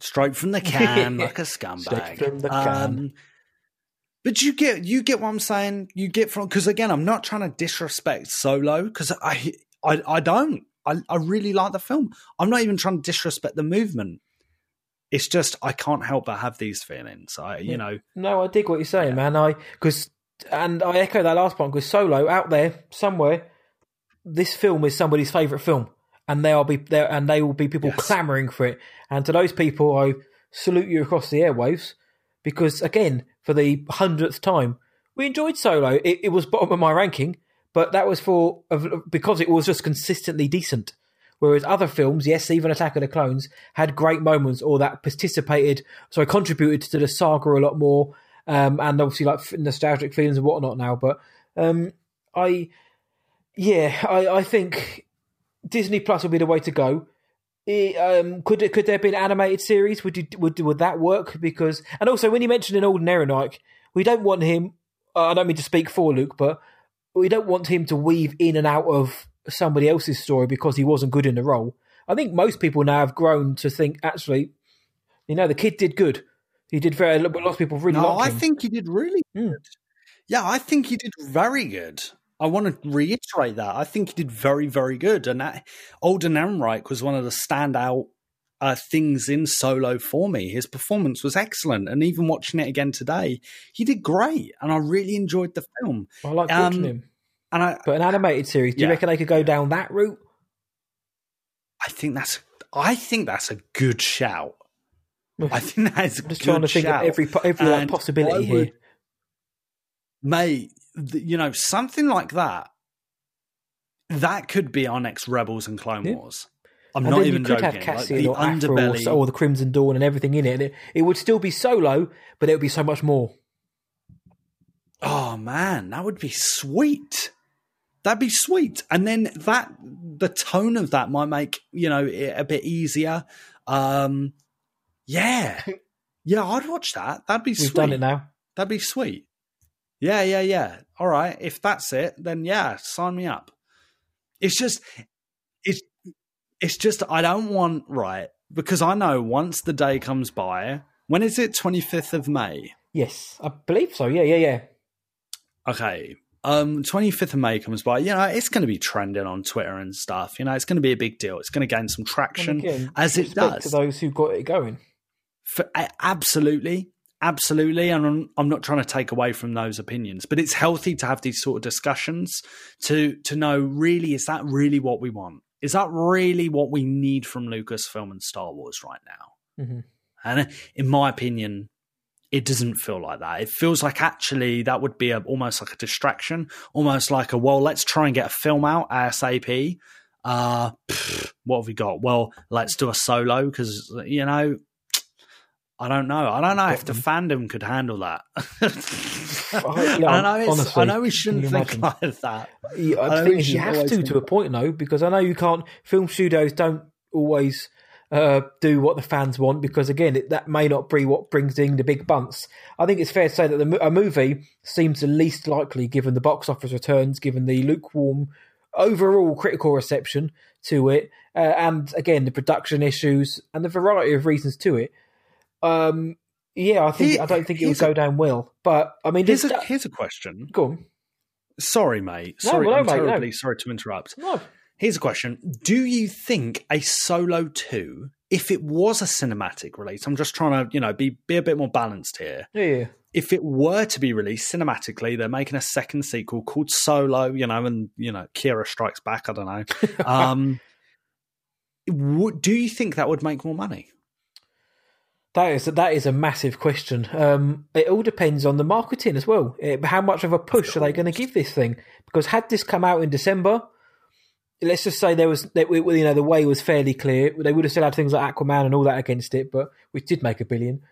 straight from the can, like a scumbag. Straight from the can. Um, but you get you get what I'm saying. You get from because again, I'm not trying to disrespect Solo because I, I I don't. I I really like the film. I'm not even trying to disrespect the movement. It's just I can't help but have these feelings. I you know No, I dig what you're saying, man. I because and I echo that last point because Solo out there somewhere, this film is somebody's favorite film, and they'll be there, and they will be people Yes. clamoring for it. And to those people, I salute you across the airwaves because again, for the hundredth time, we enjoyed Solo. It, it was bottom of my ranking, but that was for because it was just consistently decent. Whereas other films, yes, even Attack of the Clones had great moments or that participated, so I contributed to the saga a lot more, um, and obviously like nostalgic feelings and whatnot now. But um, I, yeah, I, I think Disney Plus would be the way to go. It, um, could could there be an animated series? Would you would would that work? Because and also when you mentioned an Alden Ehrenreich, we don't want him. Uh, I don't mean to speak for Luke, but we don't want him to weave in and out of somebody else's story because he wasn't good in the role. I think most people now have grown to think actually, you know, the kid did good. He did very. But lots of people really No, I him. think he did really Mm. good. Yeah, I think he did very good. I want to reiterate that. I think he did very, very good. And that Alden Ehrenreich was one of the standout uh, things in Solo for me. His performance was excellent. And even watching it again today, he did great. And I really enjoyed the film. I like watching um, him. And I, But an animated series, do you reckon they could go down that route? I think that's I think that's a good shout. I think that is I'm just trying to think shout. of every every like, possibility would- here. mate, th- you know, something like that, that could be our next Rebels and Clone Yeah. Wars. I'm and not even you could joking. have Like, Cassian the or or, underbelly. so- or the Crimson Dawn and everything in it. And it, it would still be solo, but it would be so much more. oh man, that would be sweet. That'd be sweet. And then that the tone of that might make you know it a bit easier. Um, yeah, yeah, I'd watch that. That'd be sweet. We've sweet. done it now. That'd be sweet. Yeah, yeah, yeah. All right. If that's it, then yeah, sign me up. It's just it's it's just I don't want right because I know once the day comes by, when is it? Twenty fifth of May. Yes, I believe so. Yeah, yeah, yeah. Okay. Um, 25th of May comes by, you know, it's going to be trending on Twitter and stuff. You know, it's going to be a big deal. It's going to gain some traction again, as it does. to those who got it going. For, absolutely, absolutely, and I'm, I'm not trying to take away from those opinions, but it's healthy to have these sort of discussions to to know really is that really what we want? Is that really what we need from Lucasfilm and Star Wars right now? Mhm. And in my opinion, it doesn't feel like that. It feels like actually that would be a, almost like a distraction, almost like a well, let's try and get a film out ASAP. Uh, pfft, what have we got? Well, let's do a solo because you know I don't know. I don't know if the fandom could handle that. I- yeah, I know. It's, honestly, I know we shouldn't think imagine? like that. Yeah, I know thing you have to to a point though, because I know you can't. Film studios don't always uh, do what the fans want because again, it, that may not be what brings in the big bunts. I think it's fair to say that the, a movie seems the least likely, given the box office returns, given the lukewarm overall critical reception to it, uh, and again the production issues and the variety of reasons to it. Um, yeah, I think Here- I don't think it would here's a- go down well. But I mean, Here's there's a here's a question. go on. Sorry, mate. No, Sorry, no, I'm mate, no. terribly sorry to interrupt. No, Here's a question: Do you think a Solo two, if it was a cinematic release, I'm just trying to you know be be a bit more balanced here. yeah, yeah. If it were to be released cinematically, they're making a second sequel called Solo, you know, and you know Qi'ra Strikes Back. I don't know. Um, would, do you think that would make more money? That is that is a massive question. Um, it all depends on the marketing as well. Eh, how much of a push are they going to give this thing? Because had this come out in December, let's just say there was that you know the way was fairly clear. They would have still had things like Aquaman and all that against it, but which did make a billion.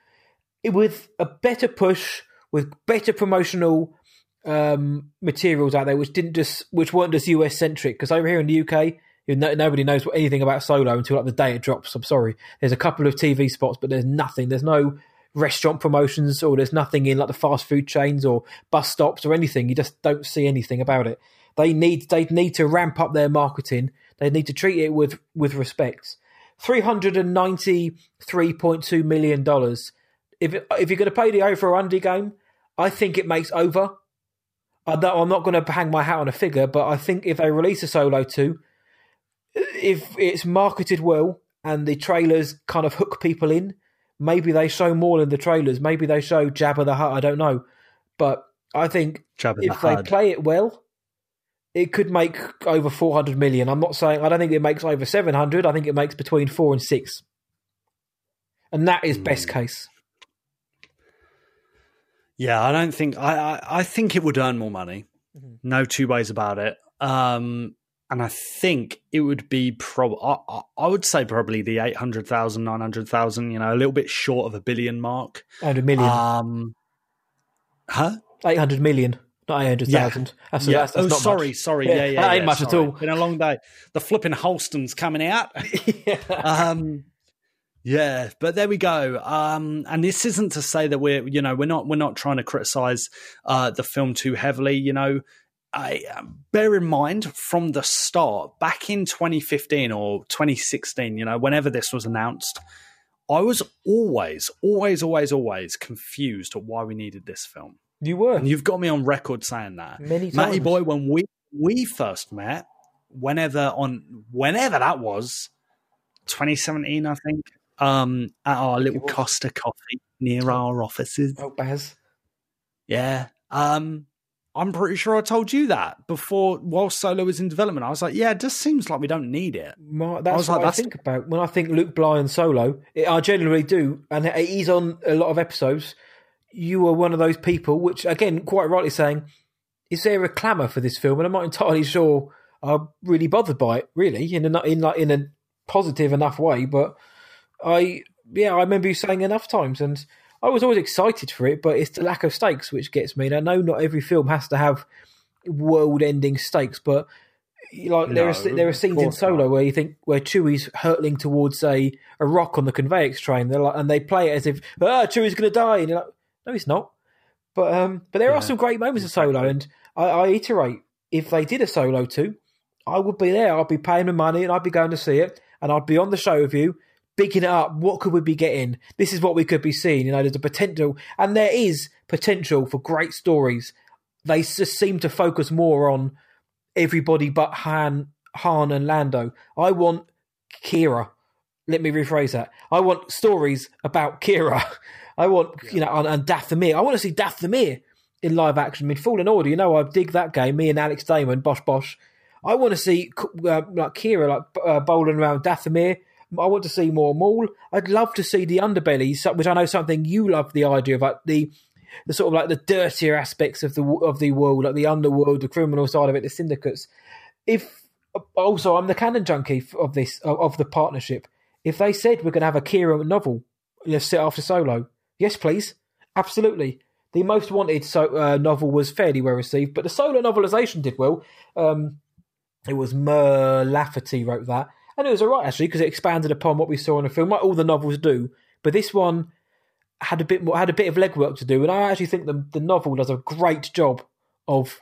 It, with a better push, with better promotional um, materials out there, which didn't just which weren't just US centric. Because over here in the UK, nobody knows anything about Solo until like the day it drops. I'm sorry. There's a couple of TV spots, but there's nothing. There's no restaurant promotions, or there's nothing in like the fast food chains or bus stops or anything. You just don't see anything about it. They need they need to ramp up their marketing. They need to treat it with with respect. three hundred and ninety three point two million dollars. If if you're going to play the over or under game, I think it makes over. I I'm not going to hang my hat on a figure, but I think if they release a Solo two, if it's marketed well and the trailers kind of hook people in, maybe they show more in the trailers. Maybe they show Jabba the Hutt. I don't know, but I think Jabba the if they Hutt. play it well, it could make over 400 million. I'm not saying I don't think it makes over 700. I think it makes between four and six, and that is Hmm. best case. Yeah, I don't think I, I I think it would earn more money. Mm-hmm. No two ways about it. Um and I think it would be prob I, I- would say probably the 800,000 900,000, you know, a little bit short of a billion mark. 800 million, Um Huh? 800 million, not 800,000. That's, yeah. that's, that's oh, sorry, much. sorry. Yeah, Yeah, yeah. that ain't yeah, much at all. Been a long day. The flipping Holsten's coming out. yeah. um yeah but there we go um and this isn't to say that we're you know we're not we're not trying to criticize uh the film too heavily you know I um, bear in mind from the start back in 2015 or 2016 you know whenever this was announced I was always always always always confused at why we needed this film You were. and you've got me on record saying that Many Matty times. boy when we we first met whenever on whenever that was 2017 I think um at our little. Costa coffee near our offices Oh, Baz. yeah um I'm pretty sure I told you that before while Solo was in development I was like yeah it just seems like we don't need it My, that's was what like, I that's- think about when I think Luke Bly and Solo. It, I generally do, and he's on a lot of episodes. You are one of those people, which again, quite rightly saying, is there a clamour for this film? And I'm not entirely sure I'm really bothered by it, really, in a in like in a positive enough way. But I, yeah, I remember you saying enough times, and I was always excited for it. But it's the lack of stakes which gets me. And I know not every film has to have world-ending stakes, but like there are there are scenes in Solo not. where you think where Chewie's hurtling towards a a rock on the conveyance train, they're like, and they play it as if ah Chewie's going to die, and you're like, no, he's not. But um, but there Yeah, are some great moments of Solo, and I, I iterate if they did a Solo two, I would be there. I'd be paying the money, and I'd be going to see it, and I'd be on the show with you, bigging it up. What could we be getting? This is what we could be seeing. You know, there's a potential, and there is potential for great stories. They just seem to focus more on everybody but Han, Han and Lando. I want Qi'ra. Let me rephrase that. I want stories about Qi'ra. I want, you know, and, and Dathomir. I want to see Dathomir in live action. I mean, Fallen Order, you know, I dig that game. Me and Alex Damon, Bosh Bosh. I want to see uh, like Qi'ra, like uh, bowling around Dathomir. I want to see more Maul. I'd love to see the underbelly, which I know something you love the idea of, like the the sort of like the dirtier aspects of the of the world, like the underworld, the criminal side of it, the syndicates. If also, I'm the canon junkie of this of, the partnership. If they said we're going to have a Qi'ra novel, let's sit after Solo. Yes, please, absolutely. The most wanted so, uh, novel was fairly well received, but the Solo novelization did well. Um, it was Mur Lafferty wrote that, and it was alright actually because it expanded upon what we saw in the film, like all the novels do. But this one had a bit more, had a bit of legwork to do, and I actually think the the novel does a great job of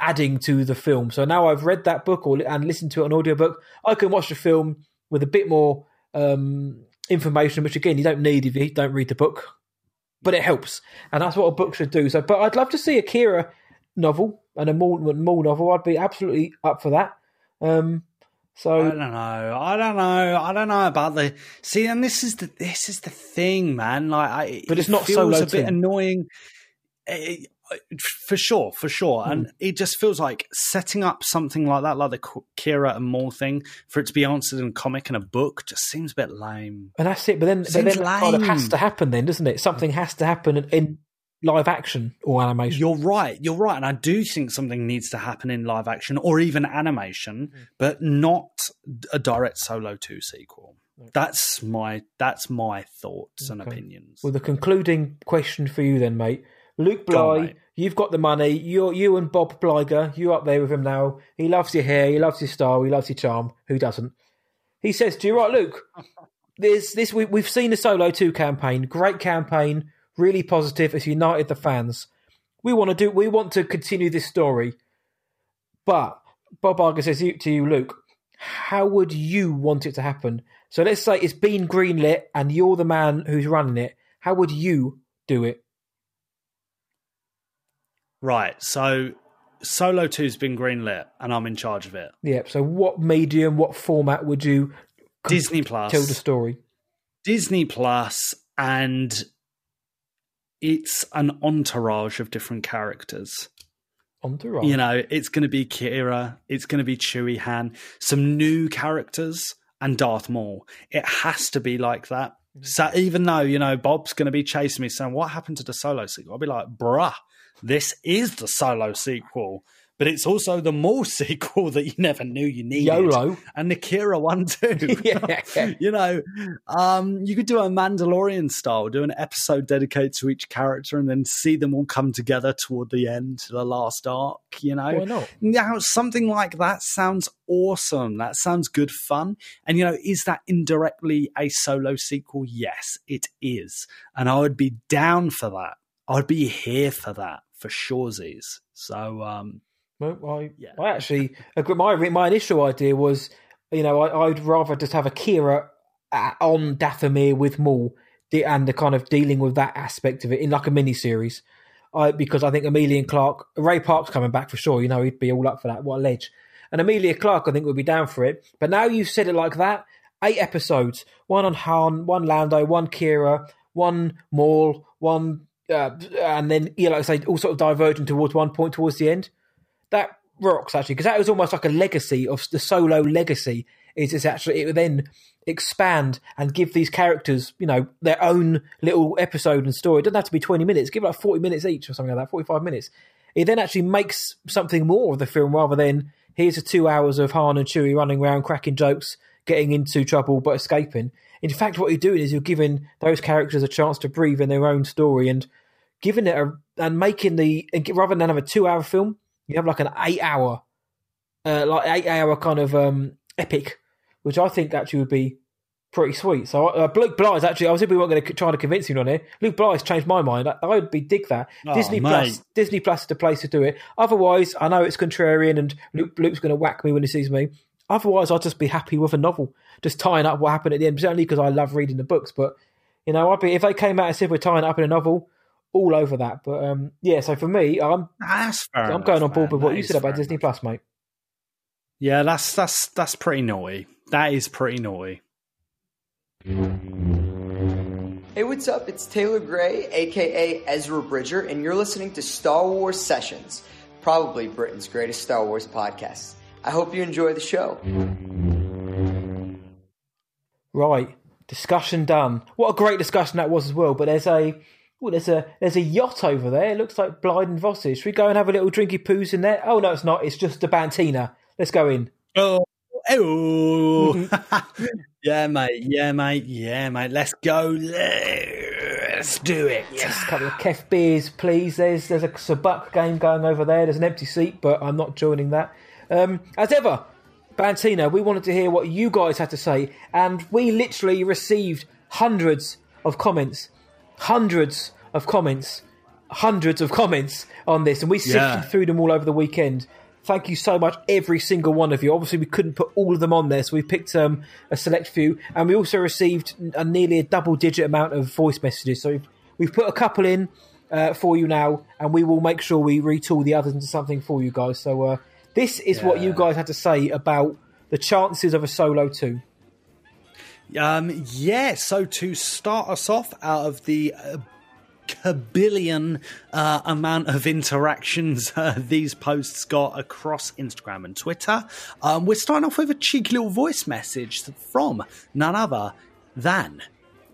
adding to the film. So now I've read that book or and listened to it on audiobook, I can watch the film with a bit more um, information, which again you don't need if you don't read the book, but it helps, and that's what a book should do. So, but I'd love to see a Qi'ra novel and a more, Maul novel. I'd be absolutely up for that. Um, I don't know. I don't know. I don't know about the see. And this is the this is the thing, man. Like, I, But it's it not feels Solo a bit annoying. Eh, for sure, for sure, Hmm. and it just feels like setting up something like that, like the Qi'ra and Maul thing, for it to be answered in a comic and a book, just seems a bit lame. and that's it. But then, but Seems then it kind of has to happen, then, doesn't it? Something has to happen in, in live action or animation. You're right. You're right, and I do think something needs to happen in live action or even animation, Hmm. but not a direct Solo two sequel. That's my that's my thoughts and Okay. opinions. Well, the concluding question for you then, mate. Luke Bly, Go on, mate. you've got the money. You're you and Bob Blyger, You're up there with him now. He loves your hair, he loves your style, he loves your charm. Who doesn't? He says to you, right, Luke. There's this. We, we've seen the Solo Two campaign. Great campaign, really positive. It's united the fans. We want to do. We want to continue this story. But Bob Iger says to you, Luke. how would you want it to happen? So let's say it's been greenlit and you're the man who's running it. How would you do it? Right. So Solo 2's been greenlit and I'm in charge of it. Yeah. So what medium, what format would you Disney Plus. tell the story? Disney Plus and it's an entourage of different characters. Entourage. You know, it's going to be Qi'ra, it's going to be Chewie Han, some new characters, and Darth Maul. It has to be like that. Mm-hmm. So even though, you know, Bob's going to be chasing me saying, What happened to the solo sequel? I'll be like, Bruh, this is the solo sequel. But it's also the more sequel that you never knew you needed. YOLO. And the Qi'ra one too. Yeah. you know, um, you could do a Mandalorian style, do an episode dedicated to each character and then see them all come together toward the end, the last arc, you know? Why not? Now, something like that sounds awesome. That sounds good fun. And, you know, is that indirectly a solo sequel? Yes, it is. And I would be down for that. I'd be here for that for surezies. So, um, I, Yeah. I actually agree. My my initial idea was, you know, I, I'd rather just have a Qi'ra uh, on Dathomir with Maul, and the kind of dealing with that aspect of it in like a mini series. I because I think Emilia and Clarke, Ray Park's coming back for sure. You know, he'd be all up for that. What a ledge! And Emilia Clarke, I think, would be down for it. But now you've said it like that. Eight episodes, one on Han, one Lando, one Qi'ra, one Maul, one, uh, and then you know, like I say, all sort of diverging towards one point towards the end that rocks actually because that was almost like a legacy of the solo legacy is it's actually it would then expand and give these characters you know their own little episode and story. It doesn't have to be 20 minutes give it like 40 minutes each or something like that 45 minutes. It then actually makes something more of the film rather than here's the two hours of Han and Chewie running around cracking jokes getting into trouble but escaping. In fact what you're doing is you're giving those characters a chance to breathe in their own story and giving it a and making the rather than have a two hour film you have like an eight hour, uh, like eight hour kind of um, epic, which I think actually would be pretty sweet. So uh, Luke Bly's actually, I was hoping we weren't going to try to convince him on it. Luke Bly's changed my mind. I, I would be dig that. Oh, Disney mate. Plus, Disney Plus is the place to do it. Otherwise, I know it's contrarian, and Luke, Luke's going to whack me when he sees me. Otherwise, I'd just be happy with a novel, just tying up what happened at the end. Certainly because I love reading the books, but you know, I'd be if they came out and said we're tying up in a novel, all over that. But um, yeah, so for me, I'm that's fair. I'm enough, going on board man. with what That you said about fair Disney enough. Plus, mate. Yeah, that's that's that's pretty naughty. That is pretty naughty. Hey, what's up? It's Taylor Gray, aka Ezra Bridger, and you're listening to Star Wars Sessions, probably Britain's greatest Star Wars podcast. I hope you enjoy the show. Right, discussion done. What a great discussion that was as well. But there's a oh, there's a there's a yacht over there. It looks like Blyden Vosses. Should we go and have a little drinky poos in there? Oh no, it's not. It's just a Bantina. Let's go in. Oh, oh. yeah, mate. Yeah, mate. Yeah, mate. Let's go. Let's do it. Yes, a couple of Kef beers, please. There's there's a sabacc game going over there. There's an empty seat, but I'm not joining that. Um, as ever, Bantina, we wanted to hear what you guys had to say, and we literally received hundreds of comments, hundreds of comments, hundreds of comments on this, and we sifted Yeah. through them all over the weekend. Thank you so much, every single one of you. Obviously, we couldn't put all of them on there, so we picked um, a select few, and we also received a nearly a double-digit amount of voice messages. So we've, we've put a couple in uh, for you now, and we will make sure we retool the others into something for you guys. So uh, this is what you guys had to say about the chances of a solo two. Um, yeah, so to start us off out of the uh, kabillion uh, amount of interactions uh, these posts got across Instagram and Twitter, um, we're starting off with a cheeky little voice message from none other than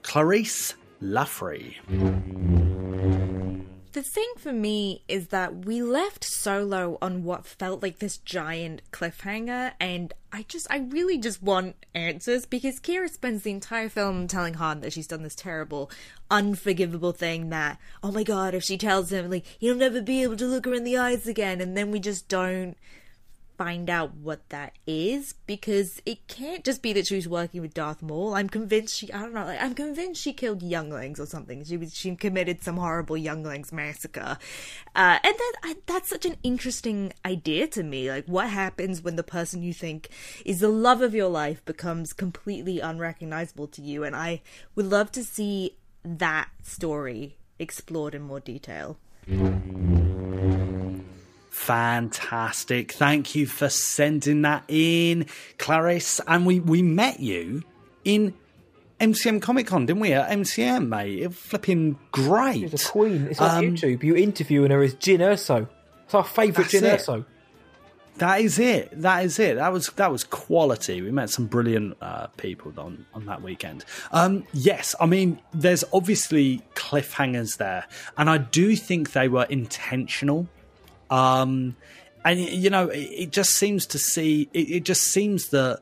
Clarice Luffrey. The thing for me is that we left Solo on what felt like this giant cliffhanger, and I just, I really just want answers because Qi'ra spends the entire film telling Han that she's done this terrible, unforgivable thing that, oh my god, if she tells him, like, he'll never be able to look her in the eyes again, and then we just don't find out what that is because it can't just be that she was working with Darth Maul. I'm convinced she I don't know, like, I'm convinced she killed younglings or something. She was she committed some horrible younglings massacre. Uh, and that that's such an interesting idea to me. Like what happens when the person you think is the love of your life becomes completely unrecognizable to you and I would love to see that story explored in more detail. Fantastic. Thank you for sending that in, Clarice. And we, we met you in MCM Comic Con, didn't we? At MCM, mate. It flipping great. She's a queen. It's on Um, YouTube. You interviewing her as Jyn Erso. It's our favourite Jyn it. Erso. That is it. That is it. That was that was quality. We met some brilliant uh, people on on that weekend. Um, yes, I mean, there's obviously cliffhangers there, and I do think they were intentional. Um, and you know, it, it just seems to see. It, it just seems that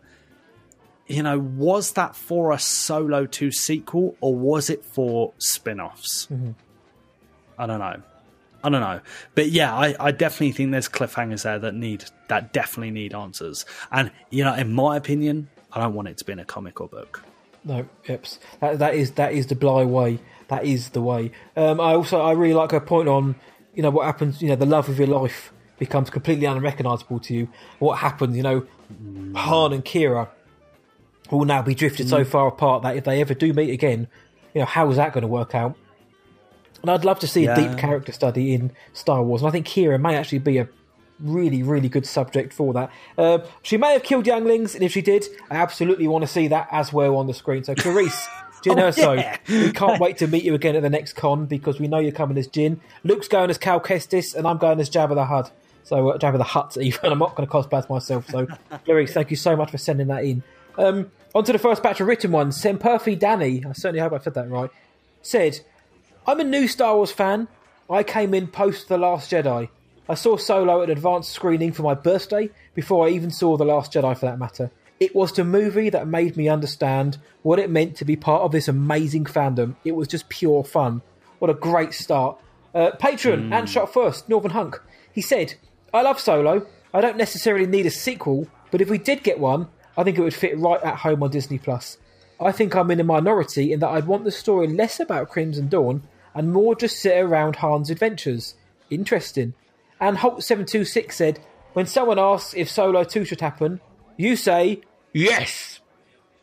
you know, was that for a Solo two sequel or was it for spin-offs? I don't know. I don't know. But yeah, I, I definitely think there's cliffhangers there that need that definitely need answers. And you know, in my opinion, I don't want it to be in a comic or book. No, yep. That that is that is the Bly way. That is the way. Um, I also I really like her point on you know what happens. You know the love of your life becomes completely unrecognizable to you. What happens? You know, Han and Qi'ra will now be drifted so far apart that if they ever do meet again, you know how is that going to work out? And I'd love to see a deep character study in Star Wars, and I think Qi'ra may actually be a really, really good subject for that. Uh, she may have killed younglings, and if she did, I absolutely want to see that as well on the screen. So, Clarice, Jyn Oh, Erso, yeah. we can't wait to meet you again at the next con because we know you're coming as Jyn. Luke's going as Cal Kestis, and I'm going as Jabba the Hutt. So, uh, Jabba the Hutt, even. I'm not going to cosplay as myself. So, Clarice, thank you so much for sending that in. Um, on to the first batch of written ones. Semperfi Danny, I certainly hope I said that right, said, I'm a new Star Wars fan. I came in post The Last Jedi. I saw Solo at an advanced screening for my birthday before I even saw The Last Jedi for that matter. It was the movie that made me understand what it meant to be part of this amazing fandom. It was just pure fun. What a great start. Uh, patron, and shot first, Northern Hunk. He said, I love Solo. I don't necessarily need a sequel, but if we did get one, I think it would fit right at home on Disney Plus. I think I'm in a minority in that I'd want the story less about Crimson Dawn and more just sit around Han's adventures. Interesting. And Holt726 said, When someone asks if Solo 2 should happen, you say, Yes!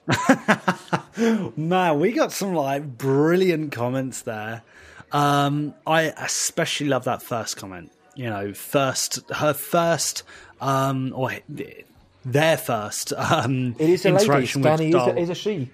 Man, we got some like brilliant comments there. Um, I especially love that first comment. You know, first her first um, or their first um, It is a lady. interaction with Danny is Star a, is a she.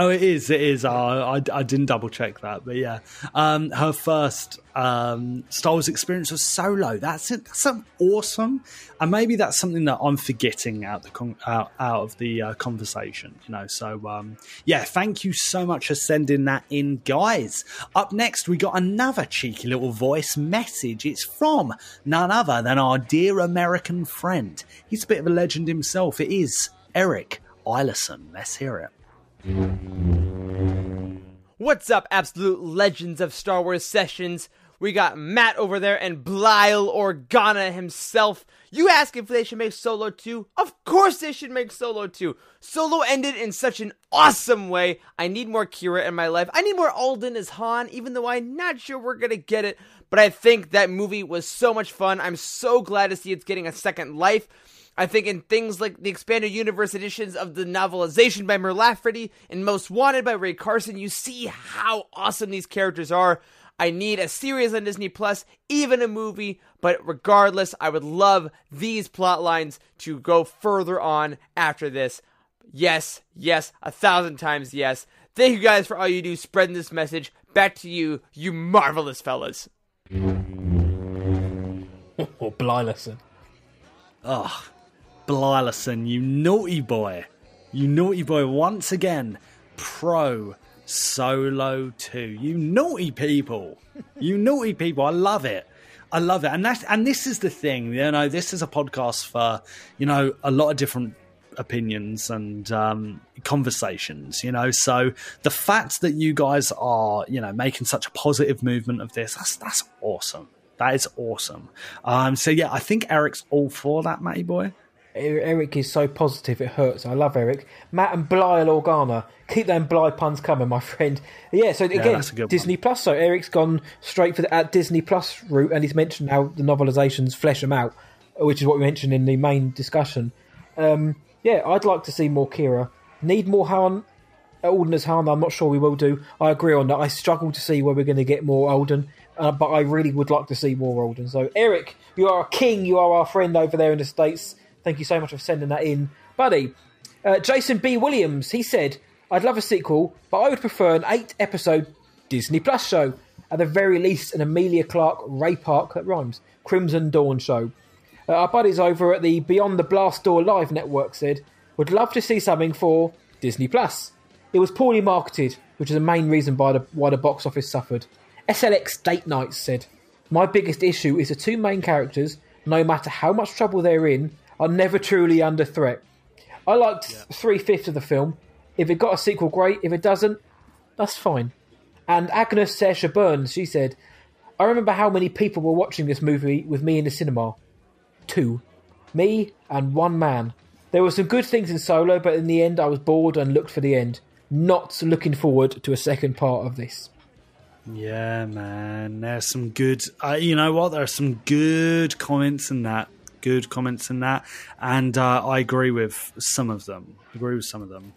Oh, it is. It is. Uh, I, I didn't double check that, but yeah, um, her first um, Star Wars experience was solo. That's it. That's awesome, and maybe that's something that I'm forgetting out the con- out, out of the uh, conversation. You know, so um, yeah, thank you so much for sending that in, guys. Up next, we got another cheeky little voice message. It's from none other than our dear American friend. He's a bit of a legend himself. It is Eric Eilerson. Let's hear it. What's up, absolute legends of Star Wars sessions? We got Matt over there and Blyle Organa himself. You ask if they should make Solo 2? Of course they should make Solo 2. Solo ended in such an awesome way. I need more Qi'ra in my life. I need more Alden as Han, even though I'm not sure we're gonna get it. But I think that movie was so much fun. I'm so glad to see it's getting a second life. I think in things like the expanded universe editions of the novelization by Mur Lafferty and Most Wanted by Rae Carson, you see how awesome these characters are. I need a series on Disney Plus, even a movie, but regardless, I would love these plot lines to go further on after this. Yes, yes, a thousand times yes. Thank you guys for all you do spreading this message. Back to you, you marvelous fellas. Or Blylerson. Oh, Blylerson, you naughty boy. You naughty boy once again. Pro Solo 2. You naughty people. You naughty people. I love it. I love it. And that's and this is the thing, you know, this is a podcast for, you know, a lot of different opinions and um, conversations, you know. So the fact that you guys are, you know, making such a positive movement of this, that's that's awesome. That is awesome. Um, so yeah, I think Eric's all for that, Matty boy. Eric is so positive it hurts. I love Eric. Matt and Blyle Organa. Keep them Bly puns coming, my friend. Yeah, so again, good Disney Plus. So Eric's gone straight for the at Disney Plus route, and he's mentioned how the novelizations flesh them out, which is what we mentioned in the main discussion. Um, yeah, I'd like to see more Qi'ra. Need more Han. Alden as Han. I'm not sure we will do. I agree on that. I struggle to see where we're going to get more Alden, uh, but I really would like to see more Alden. So Eric, you are a king. You are our friend over there in the states. Thank you so much for sending that in, buddy. Uh, Jason B. Williams, he said, I'd love a sequel, but I would prefer an eight episode Disney Plus show. At the very least, an Emilia Clarke, Ray Park, that rhymes, Crimson Dawn show. Uh, our buddies over at the Beyond the Blast Door Live network said, would love to see something for Disney Plus. It was poorly marketed, which is the main reason by the, why the box office suffered. SLX Date Nights said, My biggest issue is the two main characters, no matter how much trouble they're in, are never truly under threat. I liked yeah. three fifths of the film. If it got a sequel, great. If it doesn't, that's fine. And Agnes Sersha Burns, she said, I remember how many people were watching this movie with me in the cinema. Two. Me and one man. There were some good things in Solo, but in the end I was bored and looked for the end. Not looking forward to a second part of this. Yeah, man. There's some good. Uh, you know what? There are some good comments in that good comments in that, and uh, I agree with some of them. Agree with some of them.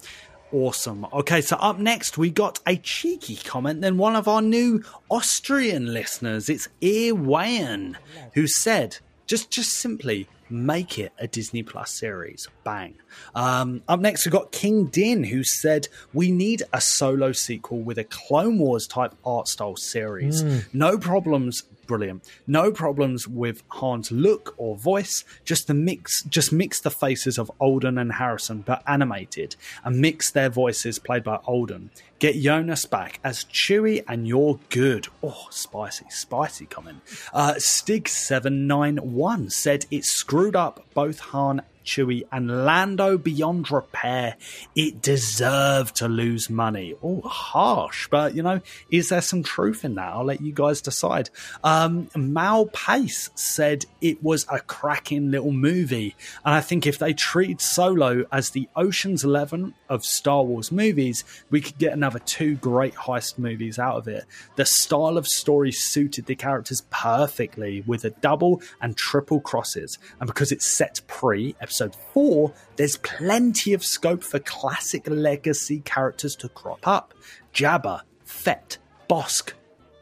Awesome. Okay, so up next we got a cheeky comment. Then one of our new Austrian listeners, it's Earwayan, who said, just just simply make it a Disney Plus series. Bang. Um, up next, we've got King Din, who said, We need a solo sequel with a Clone Wars type art style series. Mm. No problems brilliant. No problems with Han's look or voice. Just the mix, just mix the faces of Alden and Harrison, but animated, and mix their voices played by Alden. Get Jonas back as Chewie and you're good. Oh, spicy, spicy comment. Uh, Stig791 said it screwed up both Han Chewie, and Lando beyond repair. It deserved to lose money. Oh, harsh, but you know, is there some truth in that? I'll let you guys decide. Um, Mal Pace said it was a cracking little movie, and I think if they treated Solo as the Ocean's Eleven of Star Wars movies, we could get another two great heist movies out of it. The style of story suited the characters perfectly with a double and triple crosses, and because it's set pre episode 4, there's plenty of scope for classic legacy characters to crop up Jabba, Fett, Bossk,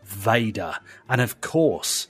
Vader, and of course,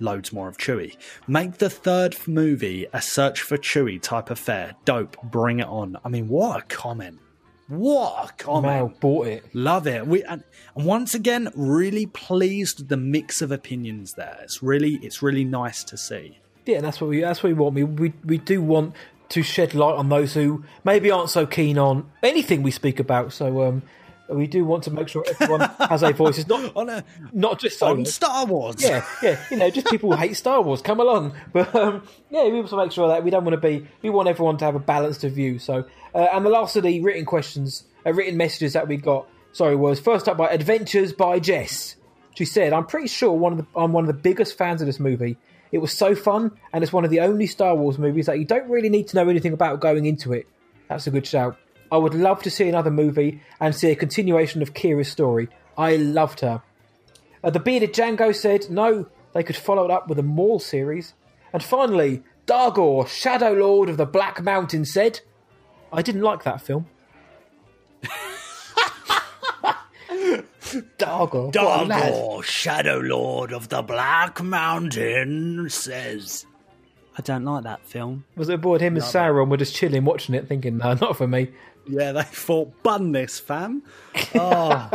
loads more of Chewie. Make the third movie a search for Chewie type affair. Dope, bring it on. I mean, what a comment. What a comment. Bought it. Love it. We and, and once again, really pleased with the mix of opinions there. It's really it's really nice to see. Yeah, that's what we that's what we want. We we we do want to shed light on those who maybe aren't so keen on anything we speak about. So um, we do want to make sure everyone has a voice. It's not on a not just on Star Wars. Yeah, yeah. You know, just people who hate Star Wars. Come along, but um, yeah, we want to make sure that we don't want to be. We want everyone to have a balanced view. So, uh, and the last of the written questions, uh, written messages that we got. Sorry, was first up by Adventures by Jess. She said, "I'm pretty sure one of the I'm one of the biggest fans of this movie. It was so fun, and it's one of the only Star Wars movies that you don't really need to know anything about going into it. That's a good shout. I would love to see another movie and see a continuation of Qi'ra's story. I loved her. Uh, the Bearded Django said no, they could follow it up with a Maul series. And finally, Dargor, Shadow Lord of the Black Mountain, said, I didn't like that film. Dargor. Dargor, Shadow Lord of the Black Mountain, says. I don't like that film. Was it bored? Him and Sauron were just chilling, watching it, thinking, no, not for me. Yeah, they thought, bun this, fam. Oh.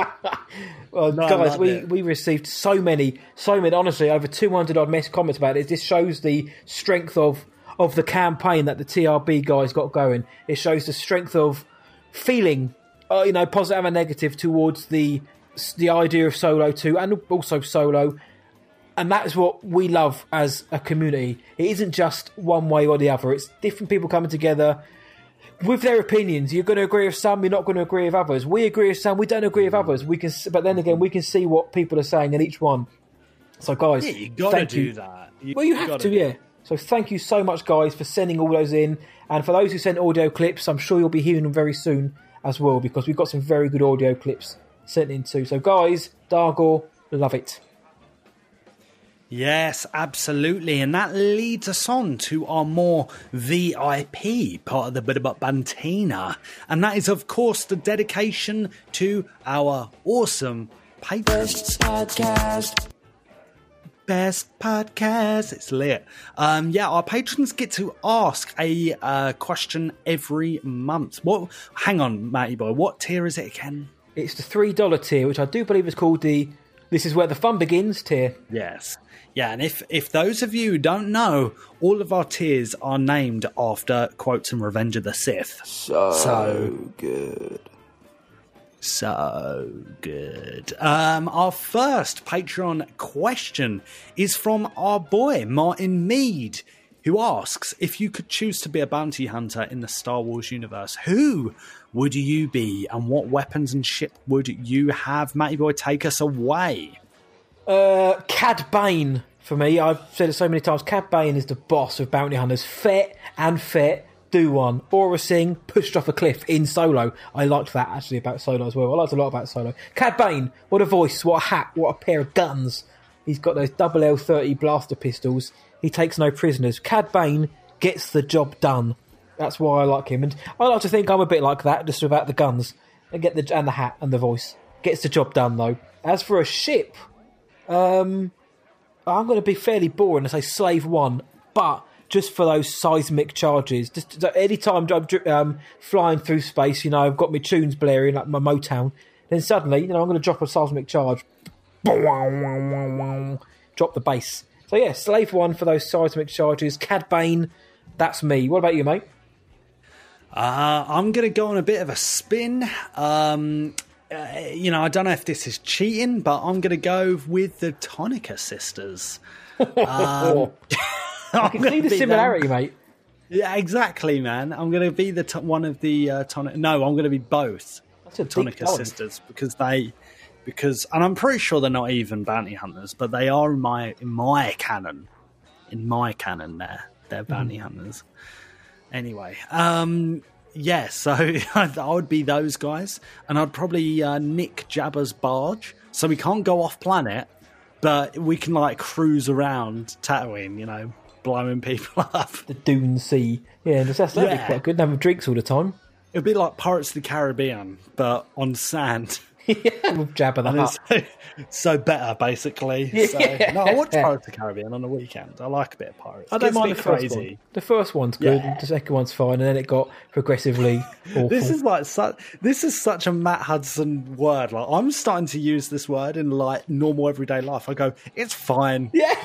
well, no, guys, we, it. we received so many, so many, honestly, over 200 odd missed comments about it. This shows the strength of, of the campaign that the TRB guys got going. It shows the strength of feeling, uh, you know, positive and negative towards the the idea of solo two and also solo. And that is what we love as a community. It isn't just one way or the other. It's different people coming together with their opinions. You're going to agree with some. You're not going to agree with others. We agree with some. We don't agree with others. We can, but then again, we can see what people are saying in each one. So, guys, Yeah, you gotta thank do you. that. You well, you have to, yeah. So, thank you so much, guys, for sending all those in. And for those who sent audio clips, I'm sure you'll be hearing them very soon as well because we've got some very good audio clips sent in too. So, guys, Dargor, love it. Yes, absolutely. And that leads us on to our more VIP part of the bit about Bantina. And that is, of course, the dedication to our awesome patrons. podcast. Best podcast. It's lit. Um, yeah, our patrons get to ask a uh, question every month. What? Hang on, Matty boy. What tier is it again? It's the $3 tier, which I do believe is called the This is Where the Fun Begins tier. Yes. Yeah, and if if those of you who don't know, all of our tiers are named after quotes from Revenge of the Sith. So, So- good. So good. Um, our first Patreon question is from our boy Martin Mead, who asks if you could choose to be a bounty hunter in the Star Wars universe, who would you be, and what weapons and ship would you have? Matty boy, take us away. Uh, Cad Bane for me. I've said it so many times. Cad Bane is the boss of bounty hunters. fit and Fett do one. Aurra Sing pushed off a cliff in Solo. I liked that actually about Solo as well. I liked a lot about Solo. Cad Bane, what a voice, what a hat, what a pair of guns. He's got those double L thirty blaster pistols. He takes no prisoners. Cad Bane gets the job done. That's why I like him, and I like to think I'm a bit like that, just about the guns and get the and the hat and the voice. Gets the job done though. As for a ship, um, I'm going to be fairly boring and say Slave One, but just for those seismic charges, just any time I'm um, flying through space, you know, I've got my tunes blaring like my Motown. Then suddenly, you know, I'm going to drop a seismic charge, drop the bass. So yeah, Slave One for those seismic charges. Cad Bane, that's me. What about you, mate? Uh, I'm going to go on a bit of a spin. Um, uh, you know, I don't know if this is cheating, but I'm going to go with the Tonnika sisters. Um, I can see the similarity, mate. Yeah, exactly, man. I'm going to be the t- one of the uh, Tonnika. No, I'm going to be both That's a deep Tonnika sisters because they, because, and I'm pretty sure they're not even bounty hunters, but they are in my in my canon, in my canon. There, they're bounty hunters. Anyway, um, yeah, so I would be those guys, and I'd probably uh, nick Jabba's barge, so we can't go off planet, but we can like cruise around Tatooine, you know, blowing people up. The Dune Sea. Yeah, that's, that'd be Yeah. quite good. Have drinks all the time. It'd be like Pirates of the Caribbean, but on sand. With Jabba the Hutt. so, so better, basically. So, Yeah. no, I watch Pirates of the Caribbean on the weekend. I like a bit of pirates. I don't mind the crazy. one. The first one's good. Yeah. The second one's fine, and then it got progressively awful. This is like such. This is such a Matt Hudson word. Like I'm starting to use this word in like normal everyday life. I go, it's fine. yeah.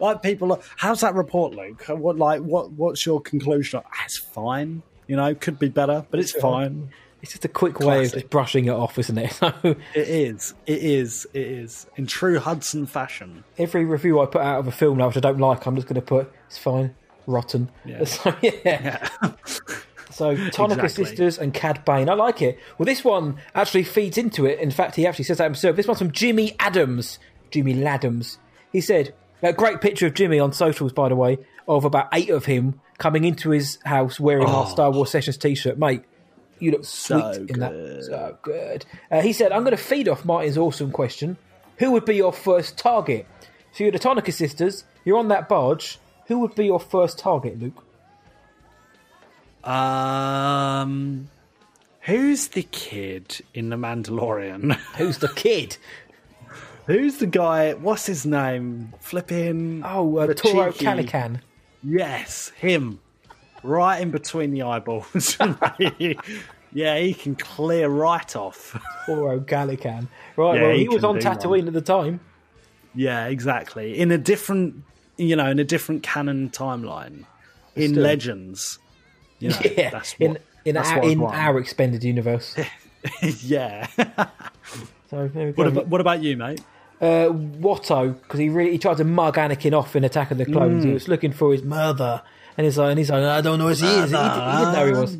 like people, are, how's that report, Luke? What like what? What's your conclusion? Ah, It's fine. You know, could be better, but it's fine. It's just a quick way of just brushing it off, isn't it? So It is. It is. It is. In true Hudson fashion. every review I put out of a film now, which I don't like, I'm just going to put it's fine, rotten. Yeah. So yeah. So Tonnika Exactly. Sisters and Cad Bane, I like it. Well, this one actually feeds into it. In fact, he actually says that himself. This one's from Jimmy Adams. Jimmy Laddams. He said, a great picture of Jimmy on socials, by the way, of about eight of him coming into his house wearing our oh. Star Wars Sessions t-shirt. Mate, you look sweet So in that. good. So good. Uh, he said, I'm going to feed off Martin's awesome question. Who would be your first target? So you're the Tonnika sisters, you're on that barge. Who would be your first target, Luke? Um, who's the kid in the Mandalorian? Who's the kid? who's the guy? What's his name? Flipping. Oh, uh, the Toro cheeky- Calican. Yes, him. Right in between the eyeballs. yeah, he can clear right off. Toro Calican. Right, Yeah, well, he he was on Tatooine one. at the time. Yeah, exactly. In a different, you know, in a different canon timeline. In Still. Legends. You know, Yeah, that's in what, in, that's our, in our expanded universe. yeah. So what, about, what about you, mate? uh, Watto because he really he tried to mug Anakin off in Attack of the Clones. Mm. He was looking for his mother, and he's like, and he's like, I don't know where she is. He, didn't- he didn't know he was.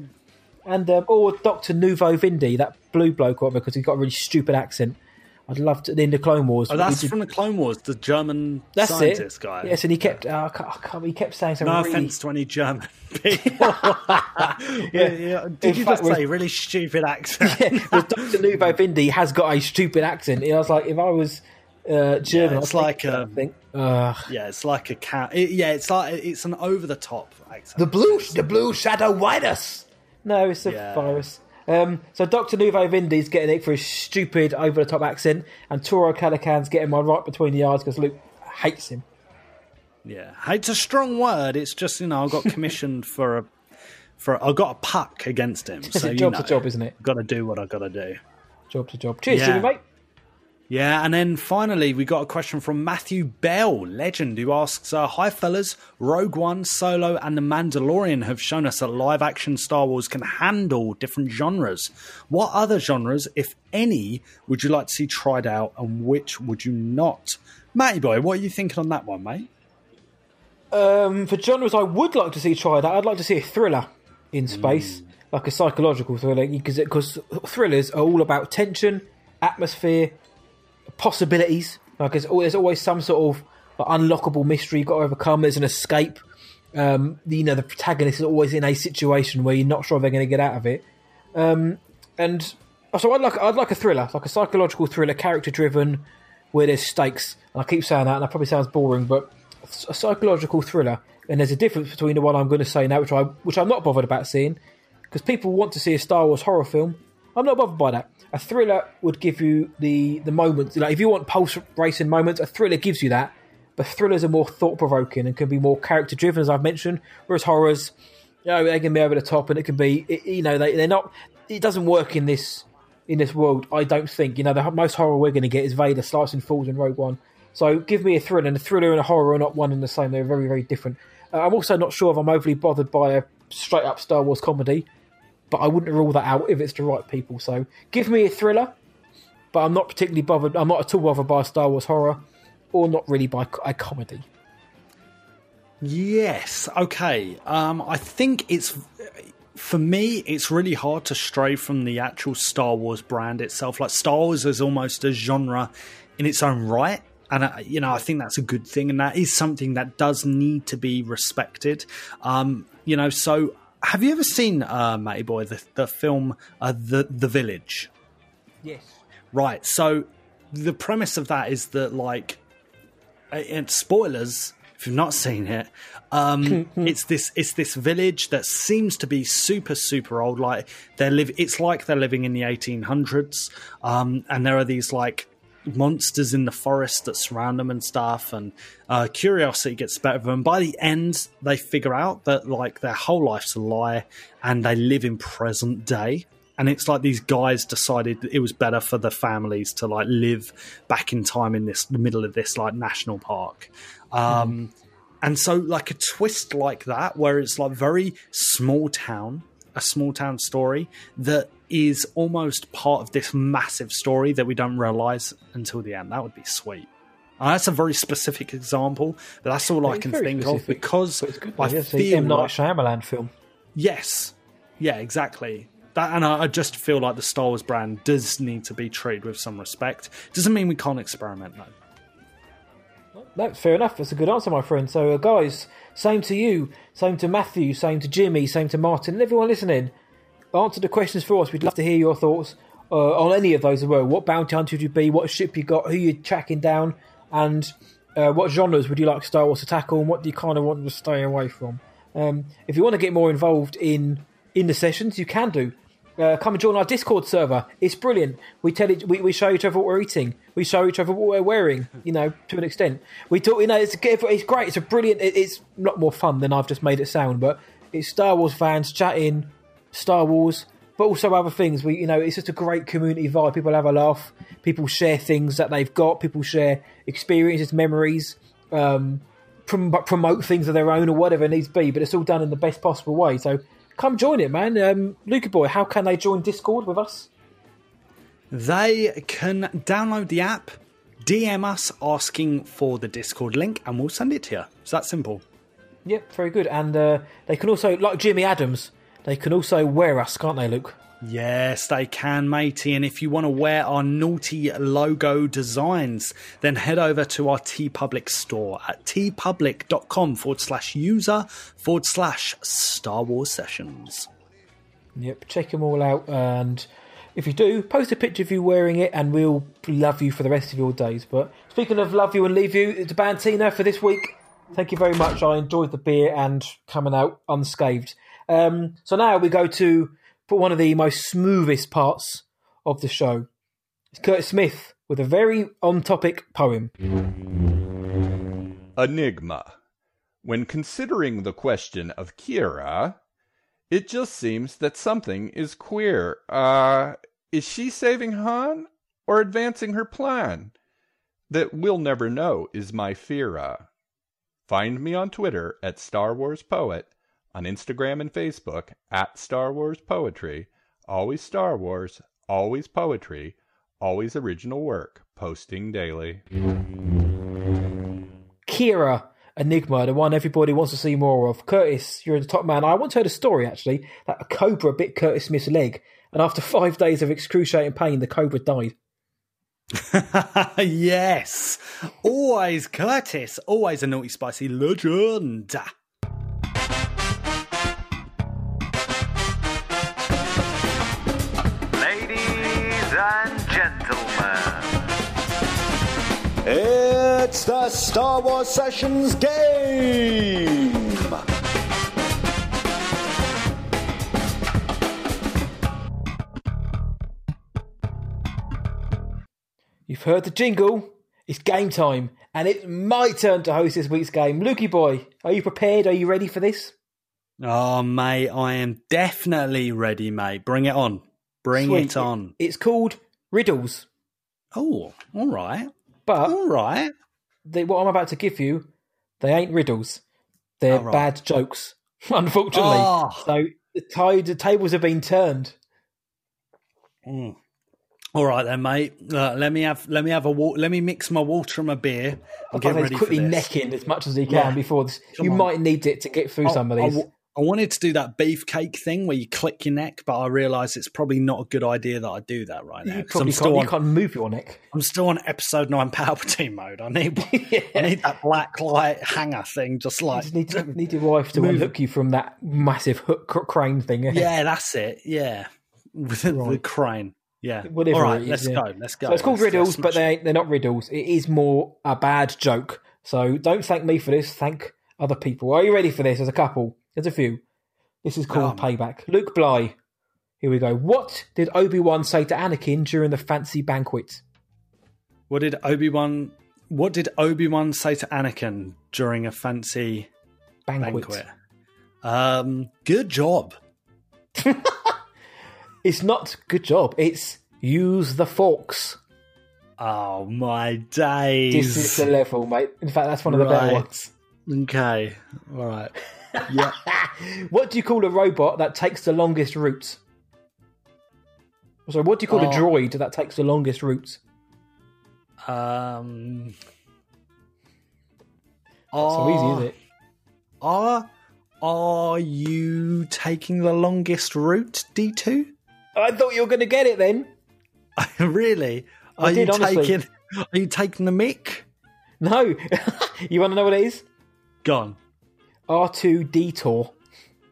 And um, or Doctor Nuvo Vindi, that blue bloke, whatever, because he's got a really stupid accent. I'd love to in the Clone Wars. Oh, that's did- from the Clone Wars, the German that's scientist it. guy. Yes, and he kept. Uh, I can't, I can't, he kept saying something. No really, offense to any German people. yeah, yeah. Did In you fact, just say really stupid accent? with Doctor Nuvo Vindi has got a stupid accent. I was like, if I was uh, German, Yeah, I'd it's like think, a- I think. Uh, yeah, it's like a cat. It, yeah, it's like it's an over the top accent. the blue, the blue shadow virus. No, it's a Yeah. virus. Um, so Doctor Nuvo Vindi's getting it for his stupid, over the top accent, and Toro Calican's getting one right between the eyes because Luke hates him. Yeah, it's a strong word. It's just you know I got commissioned for a for I got a puck against him. It's So a you job's know, a job, isn't it? Got to do what I got to do. Job to job. Cheers, Yeah. Jimmy, mate. Yeah, and then finally we got a question from Matthew Bell, legend, who asks, uh, "Hi fellas, Rogue One, Solo, and The Mandalorian have shown us that live-action Star Wars can handle different genres. What other genres, if any, would you like to see tried out, and which would you not?" Matty boy, what are you thinking on that one, mate? Um, for genres I would like to see tried out, I'd like to see a thriller in space, like a psychological thriller, because thrillers are all about tension, atmosphere, possibilities. Like there's always, there's always some sort of like, unlockable mystery you've got to overcome. There's an escape. Um, you know, the protagonist is always in a situation where you're not sure they're going to get out of it. Um, and so I'd like I'd like a thriller, like a psychological thriller, character driven, where there's stakes. And I keep saying that, and that probably sounds boring, but a psychological thriller. And there's a difference between the one I'm going to say now, which I which I'm not bothered about seeing, because people want to see a Star Wars horror film. I'm not bothered by that. A thriller would give you the the moments. Like if you want pulse racing moments, a thriller gives you that. But thrillers are more thought provoking and can be more character driven, as I've mentioned. Whereas horrors, you know, they can be over the top and it can be, it- you know, they, they're not. It doesn't work in this in this world. I don't think. You know, the most horror we're going to get is Vader slicing falls in Rogue One. So give me a thriller, and a thriller and a horror are not one and the same. They're very very different. Uh, I'm also not sure if I'm overly bothered by a straight up Star Wars comedy, but I wouldn't rule that out if it's the right people. So give me a thriller, but I'm not particularly bothered. I'm not at all bothered by Star Wars horror, or not really by a comedy. Yes. Okay. Um, I think it's for me. It's really hard to stray from the actual Star Wars brand itself. Like Star Wars is almost a genre in its own right, and I, you know I think that's a good thing, and that is something that does need to be respected. Um, you know, so have you ever seen, uh, Matty Boy, the the film uh, the the Village? Yes. Right. So the premise of that is that like and spoilers if you've not seen it um it's this it's this village that seems to be super super old like they're live it's like they're living in the 1800s um and there are these like monsters in the forest that surround them and stuff and uh curiosity gets better of them by the end they figure out that like their whole life's a lie and they live in present day. And it's like these guys decided it was better for the families to like live back in time in this the middle of this like national park. Um and so like a twist like that where it's like very small town a small town story that is almost part of this massive story that we don't realize until the end that would be sweet and that's a very specific example but that's all i can think specific, of because it's good. i yes, feel Night like Shyamalan film. Yes. Yeah, exactly. That, and I, I just feel like the Star Wars brand does need to be treated with some respect. Doesn't mean we can't experiment, though. No, fair enough. That's a good answer, my friend. So, uh, guys, same to you, same to Matthew, same to Jimmy, same to Martin, and everyone listening. Answer the questions for us. We'd love to hear your thoughts uh, on any of those as well. What bounty hunter would you be? What ship you got? Who you're tracking down? And uh, what genres would you like Star Wars to tackle? And what do you kind of want to stay away from? Um, if you want to get more involved in in the sessions, you can do. Uh, come and join our Discord server. It's brilliant. We tell it, we, we show each other what we're eating. We show each other what we're wearing. You know, to an extent. We talk. You know, it's it's great. It's a brilliant. It, it's a lot more fun than I've just made it sound. But it's Star Wars fans chatting Star Wars, but also other things. We, you know, it's just a great community vibe. People have a laugh. People share things that they've got. People share experiences, memories. Um, prom- promote things of their own or whatever it needs to be, but it's all done in the best possible way. So come join it, man. Um, Luca Boy, how can they join Discord with us? They can download the app, DM us asking for the Discord link, and we'll send it to you. It's that simple. Yep, very good. And uh, they can also, like Jimmy Adams, they can also wear us, can't they, Luke? Yes, they can, matey. And if you want to wear our naughty logo designs, then head over to our TeePublic store at teepublic.com forward slash user forward slash Star Wars Sessions. Yep, check them all out. And if you do, post a picture of you wearing it, and we'll love you for the rest of your days. But speaking of love you and leave you, it's Bantina for this week. Thank you very much. I enjoyed the beer and coming out unscathed. Um, so now we go to one of the most smoothest parts of the show. It's Curtis Smith with a very on topic poem. Enigma. When considering the question of Qi'ra, it just seems that something is queer. Uh, is she saving Han or advancing her plan? That we'll never know is my fear. Find me on Twitter at Star Wars Poet, on Instagram and Facebook at Star Wars Poetry. Always Star Wars, always poetry, always original work, posting daily. Qi'ra Enigma, the one everybody wants to see more of. Curtis, you're the top man. I once heard a story actually that a cobra bit Curtis Smith's leg, and after five days of excruciating pain, the cobra died. yes, always Curtis, always a naughty, spicy legend. It's the Star Wars Sessions game! You've heard the jingle. It's game time, and it's my turn to host this week's game. Lukey boy, are you prepared? Are you ready for this? Oh, mate, I am definitely ready, mate. Bring it on. Bring Sweet. it on. It's called Riddles. Oh, all right. But all right. They, what I'm about to give you, they ain't riddles. They're Oh, right. bad jokes, unfortunately. Oh. So the tide, the tables have been turned. Mm. All right then, mate. Uh, let me have let me have a wa- let me mix my water and my beer. I'll and get get ready quickly for this. necking as much as he can Yeah. before this. Come you on. might need it to get through I- some of I these. w- I wanted to do that beefcake thing where you click your neck, but I realise it's probably not a good idea that I do that right now. you probably I'm can't, still you on, can't move your neck. I'm still on episode nine Palpatine mode. I need I need that black light hanger thing, just You like just need, need your wife to Move. unhook you from that massive hook cr- crane thing. yeah, that's it. Yeah, with the, the Right. crane. Yeah. Whatever All right, is, let's yeah. go. Let's go. So it's called Let's- riddles, let's but they they're not riddles. It is more a bad joke. So don't thank me for this. Thank other people. Are you ready for this? There's a couple. There's a few. This is called Come. payback. Luke Bly. Here we go. What did Obi Wan say to Anakin during the fancy banquet? What did Obi Wan? What did Obi Wan say to Anakin during a fancy Banquet. banquet? Um, good job. It's not good job. It's use the forks. Oh my days! This is the level, mate. In fact, that's one of the better ones. Okay, all right. Yeah. What do you call a robot that takes the longest route? So, what do you call a Oh. droid that takes the longest route? Um. So easy, is it? Are are you taking the longest route, D two? I thought you were going to get it then. really? I Are you honestly. taking? Are you taking the mic? No. you want to know what it is? Gone. R2 detour.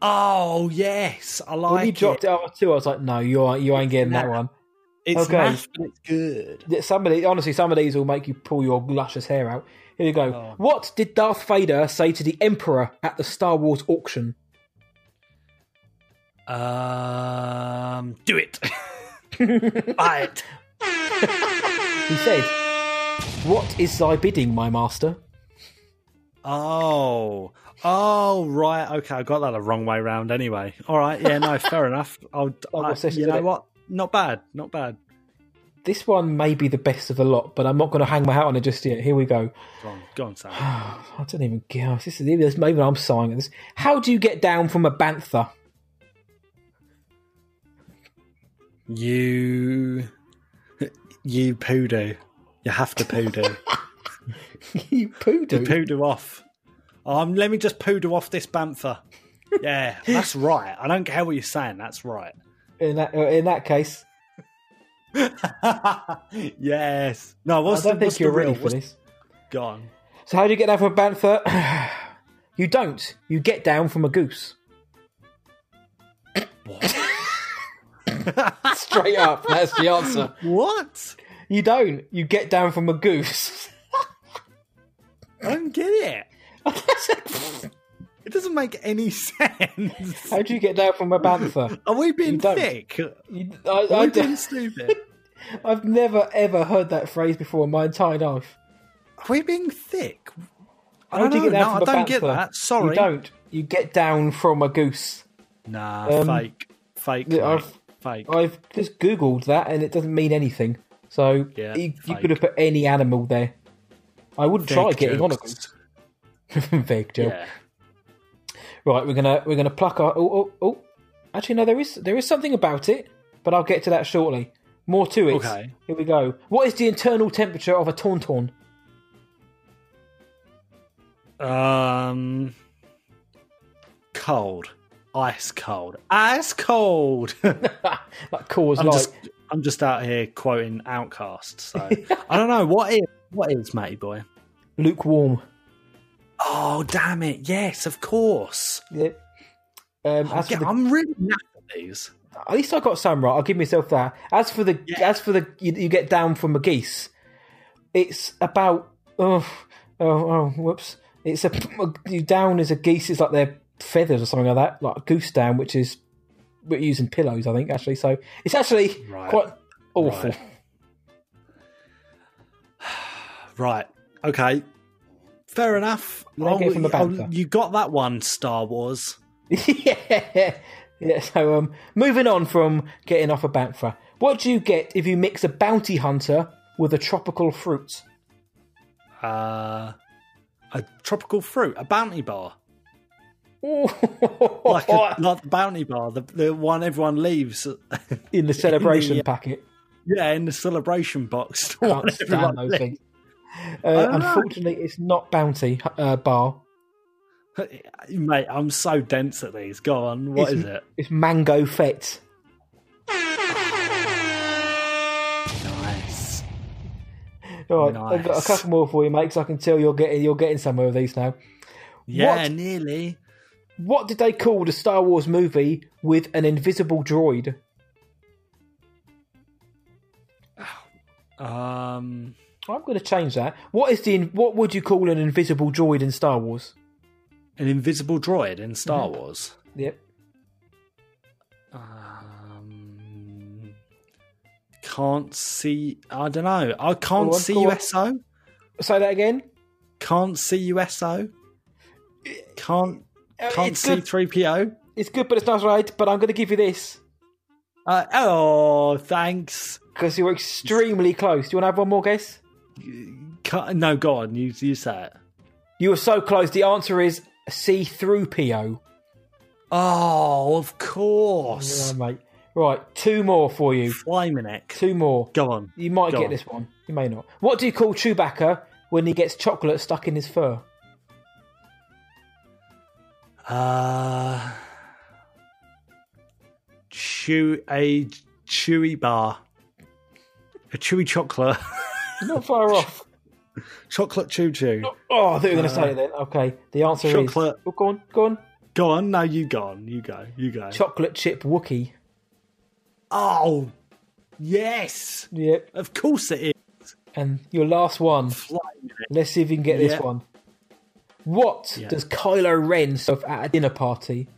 Oh yes, I like when you it. dropped R2, I was like, no, you ain't, you ain't getting that one. It's Okay. but it's good. Th- Some of these, honestly, some of these will make you pull your luscious hair out. Here you go. Oh. What did Darth Vader say to the Emperor at the Star Wars auction? Um, do it. Buy it. He said, What is thy bidding, my master? Oh, oh, right. Okay, I got that the wrong way round. Anyway, all right. Yeah, no, fair enough. I'll. what I, session you know what? Not bad. Not bad. This one may be the best of the lot, but I'm not going to hang my hat on it just yet. Here we go. Go on, go on, Sam. I don't even get this. Is this maybe I'm sighing at this. How do you get down from a bantha? You, you poodoo. You have to poodoo. you poodoo. You poodoo off. Um, let me just poodoo off this bantha. Yeah, that's right. I don't care what you're saying. That's right. In that uh, in that case, yes. No, what's I don't the, think you're the ready real? for this. Go on. So how do you get down from a bantha? you don't. You get down from a goose. What? Straight up, that's the answer. What? You don't. You get down from a goose. I don't get it. It doesn't make any sense. How do you get down from a bantha? Are we being You thick? You, I, Are I we being don't- stupid? I've never ever heard that phrase before in my entire life. Are we being thick? I don't do know. No, I don't get that. Sorry. You don't. You get down from a goose. Nah, Um, fake. Fake. Yeah. I've- fake. I've just googled that and it doesn't mean anything. So Yeah, you, you could have put any animal there. I wouldn't try getting on a goose. Fake joke. Yeah. Right, we're gonna we're gonna pluck our. Oh, oh, oh. Actually, no, there is there is something about it, but I'll get to that shortly. More to it. Okay. Here we go. What is the internal temperature of a tauntaun? Um, cold, ice cold, ice cold. like cause I'm light. just, I'm just out here quoting Outcast. So I don't know what is what is Matty boy. Lukewarm. Oh damn it! Yes, of course. Yeah. Um, I'm, get- the, I'm really naff at these. at least I got some right. I'll give myself that. As for the as for the you, you get down from a geese, it's about oh oh oh whoops. It's a you down as a geese. It's like their feathers or something like that, like a goose down, which is we're using pillows, I think actually. So it's actually Right. quite awful. Right. Right. Okay. Fair enough. You don't from the Oh, you got that one, Star Wars. yeah, yeah. So um, moving on from getting off a bantha, what do you get if you mix a bounty hunter with a tropical fruit? Uh, a tropical fruit, a bounty bar. like a, like the bounty bar, the, the one everyone leaves. in the celebration in the, uh, packet. Yeah, in the celebration box. Can't stand those things. Uh, know. unfortunately, it's not bounty uh, bar. Mate, I'm so dense at these. Go on, What it's, is it? It's mango fete. Nice. All right, I've got a couple more for you, mate. 'cause I can tell you're getting you're getting somewhere with these now. Yeah, What? nearly. What did they call the Star Wars movie with an invisible droid? Um, I'm going to change that. What is the what would you call an invisible droid in Star Wars? an invisible droid in Star Mm-hmm. Wars. Yep. Um, can't see. I don't know. I can't on, see. USO. Say that again. Can't see USO. Can't Uh, can't it's see three PO. It's good, but it's not right. But I'm going to give you this Uh, oh, thanks. because you were extremely close. Do you want to have one more guess? Can't, no, go on. You you say it. You were so close. The answer is C through PO. Oh, of course. Yeah, mate. Right, two more for you. Flymanek. Two more. Go on. You might Go get on. this one. You may not. What do you call Chewbacca when he gets chocolate stuck in his fur? Uh, chew a chewy bar, a chewy chocolate, Not far off. chocolate chew chew. Oh, I thought you were going to say it then. Okay, the answer Chocolate. is. Oh, go on, go on. Go on, no, you go on, you go, you go. Chocolate chip Wookie. oh, yes, Yep. of course it is. And your last one. Let's see if you can get this Yeah. one. What Yeah. does Kylo Ren serve at a dinner party?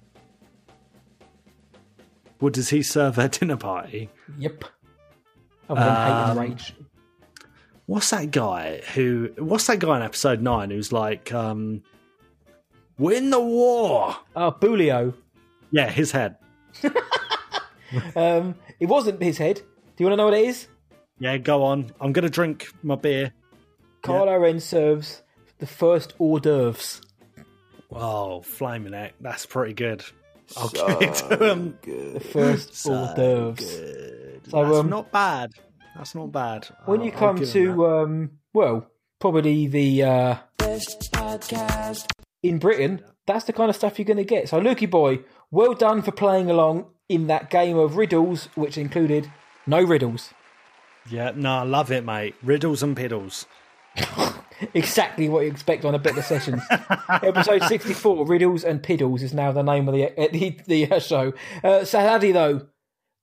What does he serve at dinner party? Yep. Other than hate and Um, rage. What's that guy who? What's that guy in episode nine who's like, um, win the war? Oh, Boolio. Yeah, his head. Um, it wasn't his head. Do you want to know what it is? Yeah, go on. I'm gonna drink my beer. Kylo Ren serves the first hors d'oeuvres. Oh, flaming neck. That's pretty good. I'll give it to him. The first hors d'oeuvres. So, That's um, not bad. That's not bad. when I'll- you come give him that. to, um, well, probably the uh, in Britain, that's the kind of stuff you're going to get. So, Lukey boy, well done for playing along in that game of riddles, which included no riddles. Yeah, no, I love it, mate. Riddles and piddles. Exactly what you expect on a bit of sessions. Episode 64, Riddles and Piddles, is now the name of the uh, the, the uh, show. Uh, Sadadi, though,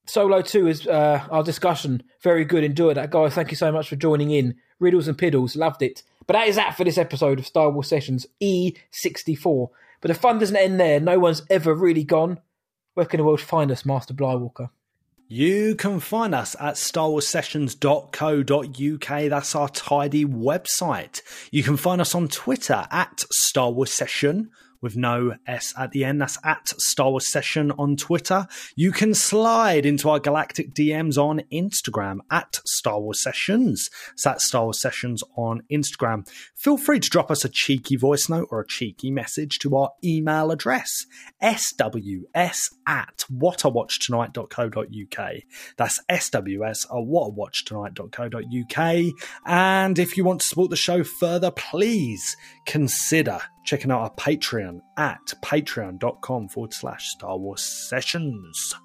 Solo 2 is uh, our discussion. Very good. Enjoyed that, guys. Thank you so much for joining in. Riddles and Piddles, loved it. But that is that for this episode of Star Wars Sessions E64. But the fun doesn't end there. No one's ever really gone. Where can the world find us, Master Blywalker? You can find us at starwarsessions.co.uk. That's our tidy website. You can find us on Twitter at Star Wars Session with no S at the end. That's at Star Wars Session on Twitter. You can slide into our galactic DMs on Instagram at Star Wars Sessions. So that's Star Wars Sessions on Instagram. Feel free to drop us a cheeky voice note or a cheeky message to our email address, sws at whatawatchtonight.co.uk. That's sws at whatawatchtonight.co.uk. And if you want to support the show further, please consider checking out our Patreon at patreon.com forward slash Star Wars Sessions.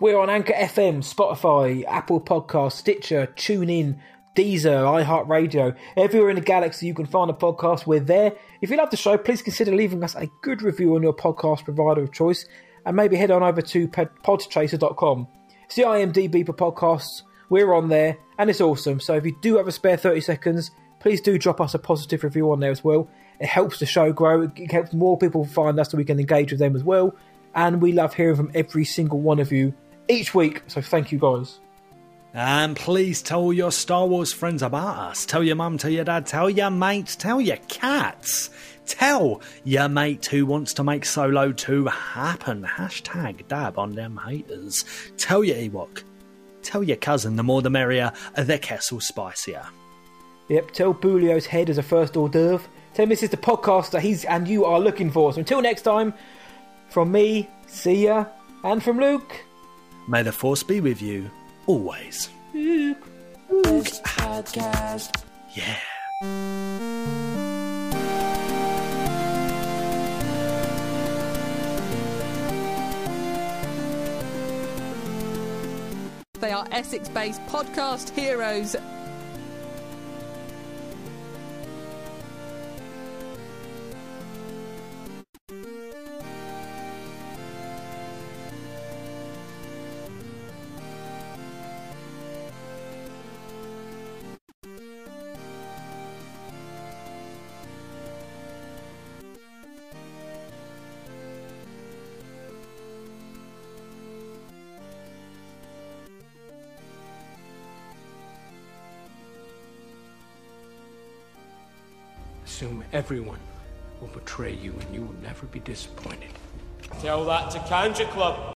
We're on Anchor FM, Spotify, Apple Podcasts, Stitcher, TuneIn, Deezer, iHeartRadio. Everywhere in the galaxy you can find a podcast, we're there. If you love the show, please consider leaving us a good review on your podcast provider of choice and maybe head on over to podchaser.com. It's the IMDb for podcasts. We're on there and it's awesome. So if you do have a spare 30 seconds, please do drop us a positive review on there as well. It helps the show grow. It helps more people find us so we can engage with them as well. And we love hearing from every single one of you each week. So thank you guys. And please tell your Star Wars friends about us. Tell your mum, tell your dad, tell your mates, tell your cats. Tell your mate who wants to make Solo 2 happen. Hashtag dab on them haters. Tell your Ewok. Tell your cousin, the more the merrier, the kettle spicier. Yep, tell Boolio's head as a first hors d'oeuvre. Tell him this is the podcast that he's and you are looking for. So until next time, from me, see ya, and from Luke. May the Force be with you always. Luke. This podcast. Yeah. They are Essex based podcast heroes. Everyone will betray you and you will never be disappointed. Tell that to Kanjiklub.